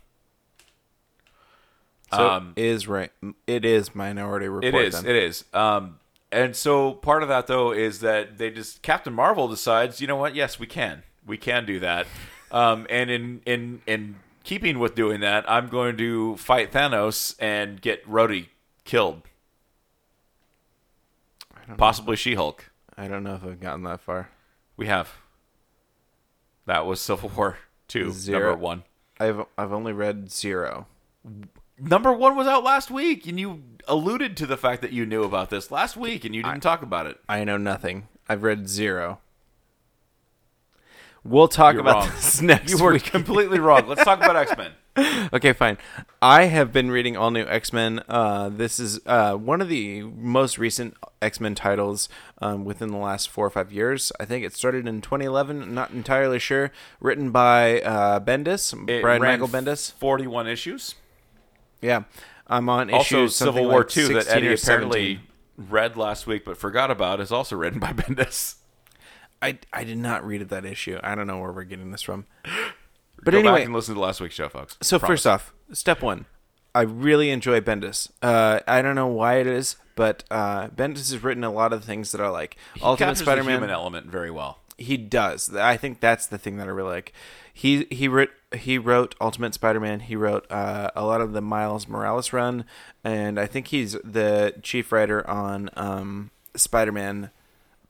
So Um, it is right. It is Minority Report. It is. Then. It is. Um, and so part of that though is that they just Captain Marvel decides, you know what? Yes, we can. We can do that. Um, and in in in keeping with doing that, I'm going to fight Thanos and get Rhodey killed. Possibly She-Hulk. I don't know if I've gotten that far. We have. That was Civil War two, Zero. number one. I've I've only read zero. Number one was out last week, and you alluded to the fact that you knew about this last week, and you didn't talk about it. I know nothing. I've read zero. We'll talk You're about wrong. this next week. You were week. completely wrong. Let's talk about X Men. okay, fine. I have been reading all new X Men. Uh, this is uh, one of the most recent X Men titles um, within the last four or five years. I think it started in 2011. Not entirely sure. Written by uh, Bendis, It Brian Michael Bendis. 41 issues. Yeah, I'm on Also, Civil War like 2 that Eddie apparently read last week but forgot about is also written by Bendis. I I did not read that issue. I don't know where we're getting this from. But Go anyway, back and listen to last week's show, folks. So Promise. first off, step one, I really enjoy Bendis. Uh, I don't know why it is, but uh, Bendis has written a lot of things that are like he Ultimate Spider-Man. human element very well. He does. I think that's the thing that I really like. He he wrote he wrote Ultimate Spider-Man. He wrote uh, a lot of the Miles Morales run, and I think he's the chief writer on um, Spider-Man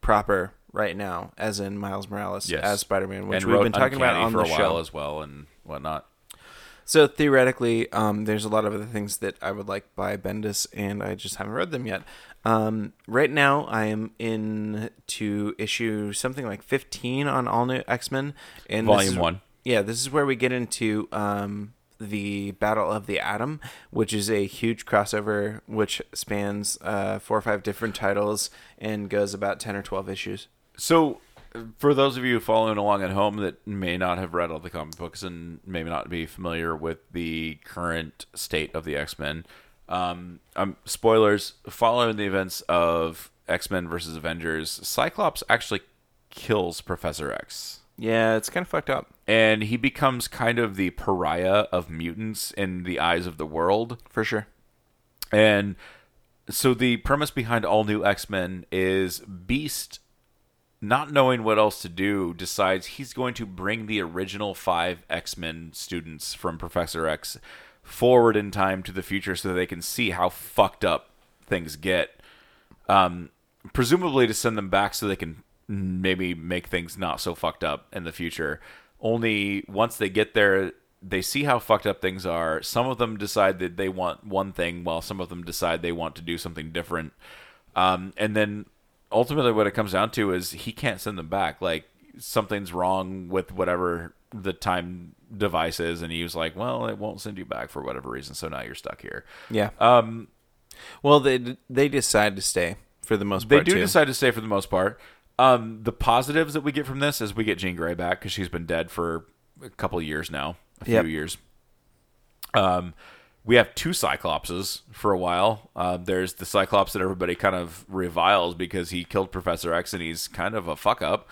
proper right now, as in Miles Morales Yes. as Spider-Man, which and we've been talking about on for the a show while as well and whatnot. So theoretically, um, there's a lot of other things that I would like by Bendis, and I just haven't read them yet. Um, right now, I am in to issue something like 15 on all new X Men, and Volume is- one. Yeah, this is where we get into um, the Battle of the Atom, which is a huge crossover which spans uh, four or five different titles and goes about 10 or 12 issues. So, for those of you following along at home that may not have read all the comic books and may not be familiar with the current state of the X Men, um, um, spoilers. Following the events of X Men versus Avengers, Cyclops actually kills Professor X. Yeah, it's kind of fucked up And he becomes kind of the pariah of mutants in the eyes of the world. for sure. And so the premise behind all new X Men is Beast not knowing what else to do, decides he's going to bring the original five X Men students from Professor X forward in time to the future so that they can see how fucked up things get. Um, presumably to send them back so they can maybe make things not so fucked up in the future. Only once they get there, they see how fucked up things are. Some of them decide that they want one thing, while some of them decide they want to do something different. Um, and then ultimately, what it comes down to is he can't send them back. Like something's wrong with whatever the time device is, and he was like, "Well, it won't send you back for whatever reason, so now you're stuck here." Yeah. Um, well, they they decide to stay for the most part. they do too. decide to stay for the most part. Um, the positives that we get from this is we get Jean Grey back because she's been dead for a couple of years now, a few Yep. years. Um, we have two Cyclopses for a while. Uh, there's the Cyclops that everybody kind of reviles because he killed Professor X and he's kind of a fuck up.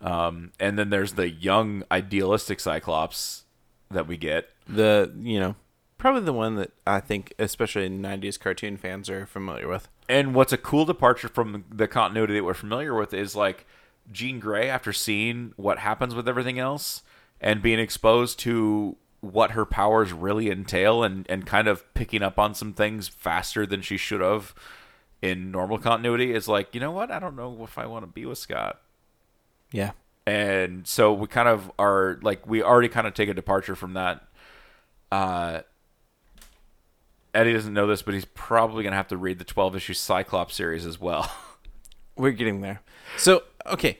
Um, and then there's the young idealistic Cyclops that we get. the you know probably the one that I think especially '90s cartoon fans are familiar with. And what's a cool departure from the continuity that we're familiar with is like Jean Grey, after seeing what happens with everything else and being exposed to what her powers really entail and, and kind of picking up on some things faster than she should have in normal continuity, is like, you know what? I don't know if I want to be with Scott. Yeah. And so we kind of are like, we already kind of take a departure from that. Uh, Eddie doesn't know this, but he's probably going to have to read the 12 issue Cyclops series as well. We're getting there. So, okay.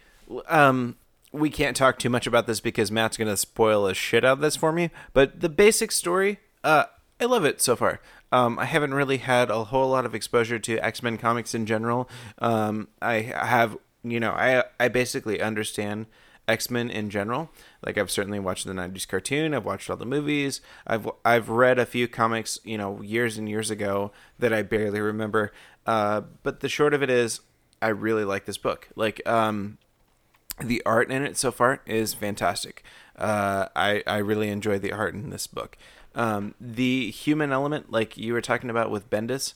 Um, we can't talk too much about this because Matt's going to spoil a shit out of this for me. But the basic story, uh, I love it so far. Um, I haven't really had a whole lot of exposure to X Men comics in general. Um, I have, you know, I I basically understand X Men in general. Like I've certainly watched the '90s cartoon. I've watched all the movies. I've I've read a few comics, you know, years and years ago that I barely remember. Uh, but the short of it is, I really like this book. Like, um, the art in it so far is fantastic. Uh, I I really enjoy the art in this book. Um, the human element, like you were talking about with Bendis,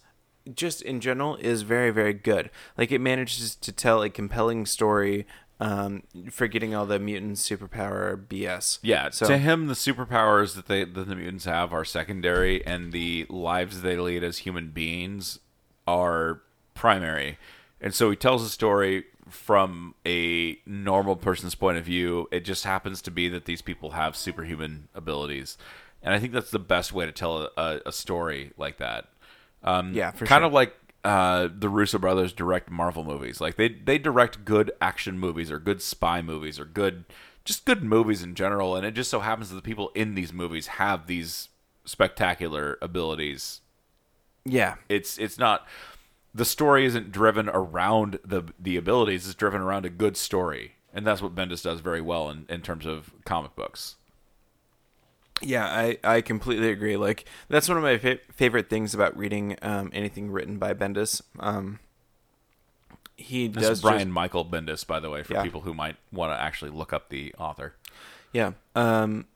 just in general is very very good. Like it manages to tell a compelling story, um, forgetting all the mutant superpower BS. Yeah, So to him, the superpowers that they that the mutants have are secondary, and the lives they lead as human beings are primary. And so he tells a story from a normal person's point of view. It just happens to be that these people have superhuman abilities, and I think that's the best way to tell a, a story like that. Um, Yeah, for kind sure. of like uh, the Russo brothers direct Marvel movies. Like they they direct good action movies or good spy movies or good just good movies in general. And it just so happens that the people in these movies have these spectacular abilities. yeah, It's it's not the story isn't driven around the the abilities. It's driven around a good story, and that's what Bendis does very well in, in terms of comic books. Yeah, I, I completely agree. Like that's one of my fa- favorite things about reading um, anything written by Bendis. Um, he This does Brian just- Michael Bendis, by the way, for Yeah. people who might want to actually look up the author. yeah. Um,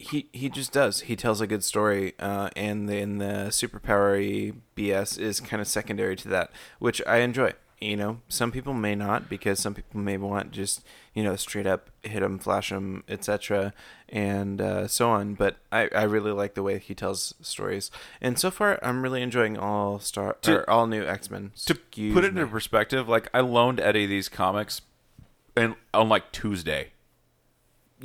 he he just does. He tells a good story, uh, and then the superpowery BS is kind of secondary to that, which I enjoy. You know, some people may not because some people may want just you know straight up hit them, flash them, etc., and uh, so on. But I, I really like the way he tells stories, and so far I'm really enjoying all star To- or all new X Men. to put it into perspective, like I loaned Eddie these comics, and on like Tuesday,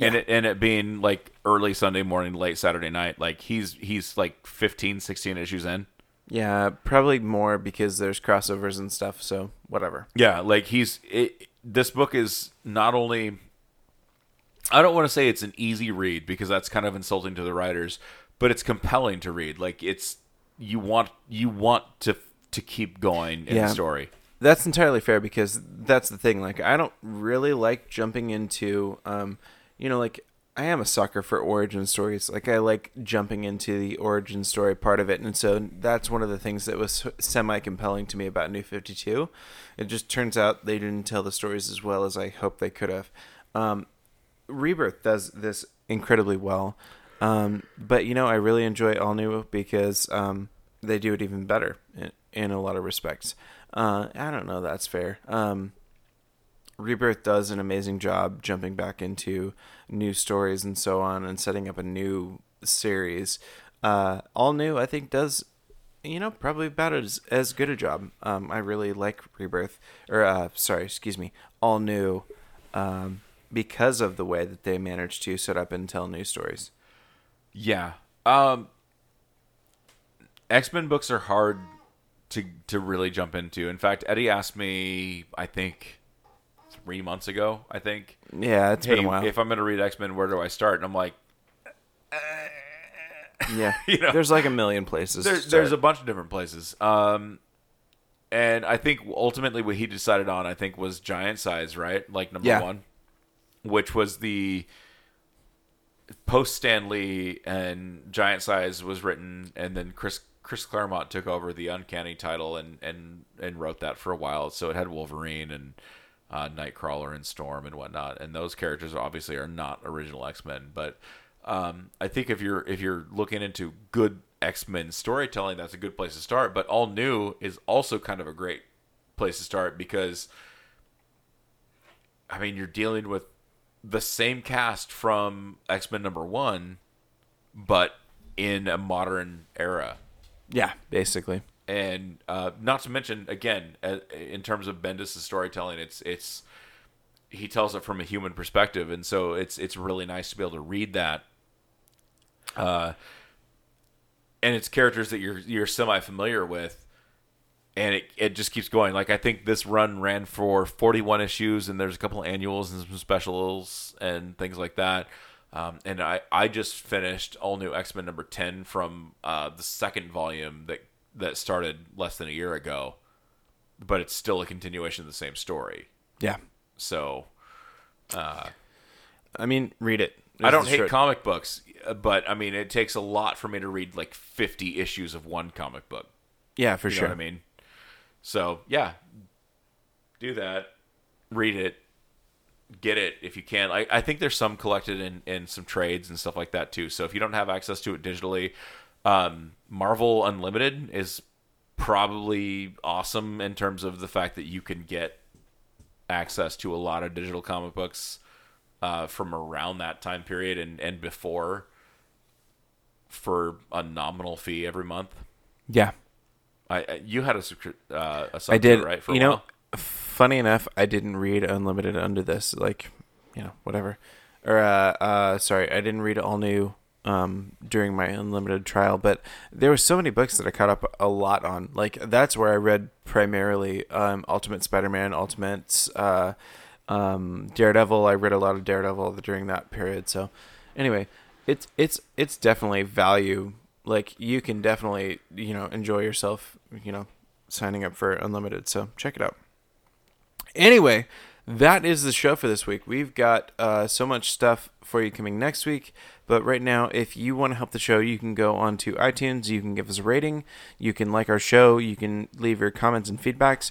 and it and it being like early Sunday morning, late Saturday night, like he's he's like 15, 16 issues in. Yeah, probably more because there's crossovers and stuff. So whatever. Yeah, like he's it, this book is not only I don't want to say it's an easy read because that's kind of insulting to the writers, but it's compelling to read. Like it's you want you want to to keep going in Yeah. the story. That's entirely fair because that's the thing. Like, I don't really like jumping into, um, you know, like I am a sucker for origin stories. Like, I like jumping into the origin story part of it, and so that's one of the things that was semi compelling to me about New Fifty Two. It just turns out they didn't tell the stories as well as I hoped they could have. Um, Rebirth does this incredibly well. Um, but you know, I really enjoy All New because um, they do it even better in, in a lot of respects. Uh, I don't know, that's fair. Um, Rebirth does an amazing job jumping back into new stories and so on and setting up a new series. Uh, all new, I think, does you know probably about as as good a job. Um, I really like Rebirth, or uh, sorry, excuse me, all new, um, because of the way that they managed to set up and tell new stories. Yeah. Um X-Men books are hard to to really jump into. In fact, Eddie asked me, I think 3 months ago, I think, Yeah, it's hey, been a while. if I'm going to read X-Men, where do I start? And I'm like, yeah, you know, there's like a million places. there, there's a bunch of different places. Um and I think ultimately what he decided on, I think, was Giant Size, right? Like number Yeah. one, which was the post Stan Lee and Giant Size was written, and then Chris Chris Claremont took over the Uncanny title and and and wrote that for a while. So it had Wolverine and uh, Nightcrawler and Storm and whatnot, and those characters obviously are not original X Men. But um, I think if you're if you're looking into good X Men storytelling, that's a good place to start. But All New is also kind of a great place to start because I mean you're dealing with the same cast from X Men number one, but in a modern era. yeah, basically. And uh, not to mention, again, uh, in terms of Bendis' storytelling, it's it's he tells it from a human perspective, and so it's it's really nice to be able to read that. Uh, and it's characters that you're you're semi familiar with, and it it just keeps going. Like I think this run ran for 41 issues, and there's a couple annuals and some specials and things like that. Um, and I, I just finished all new X Men number 10 from uh, the second volume that that started less than a year ago, but it's still a continuation of the same story. Yeah, So I mean, read it. I don't hate comic books, uh, but I mean it takes a lot for me to read like 50 issues of one comic book. Yeah, for You sure. know what I mean? So yeah, do that. Read it. Get it if you can. I, I think there's some collected in, in some trades and stuff like that too. So if you don't have access to it digitally, um, Marvel Unlimited is probably awesome in terms of the fact that you can get access to a lot of digital comic books uh, from around that time period and, and before for a nominal fee every month. Yeah, I, I you had a uh, a I did. right for you know, while. funny enough, I didn't read Unlimited under this. Like, you know, whatever. Or, uh, uh, sorry, I didn't read all new um, during my Unlimited trial, but there were so many books that I caught up a lot on. Like, that's where I read primarily um, Ultimate Spider-Man, Ultimate uh, um, Daredevil. I read a lot of Daredevil during that period. So, anyway, it's it's it's definitely value. Like, you can definitely you know enjoy yourself. You know, signing up for Unlimited. So check it out. Anyway, that is the show for this week. We've got uh, so much stuff for you coming next week. But right now, if you want to help the show, you can go on to iTunes. You can give us a rating. You can like our show. You can leave your comments and feedbacks.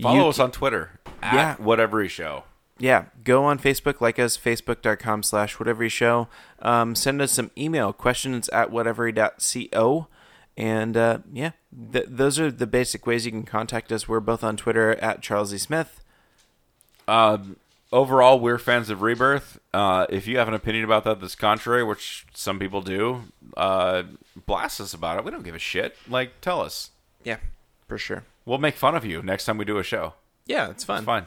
Follow You us on Twitter at Yeah. whatever show. yeah, go on Facebook, like us, facebook.com slash whatever show. Um, send us some email, questions at whatever.co. And uh, yeah, th- those are the basic ways you can contact us. We're both on Twitter at Charles E. Smith. Um, overall, we're fans of Rebirth. Uh, if you have an opinion about that that's contrary, which some people do, uh, blast us about it. We don't give a shit. Like, tell us. Yeah, for sure. We'll make fun of you next time we do a show. Yeah, it's fun. It's fine.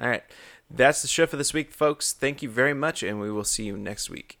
All right. That's the show for this week, folks. Thank you very much, and we will see you next week.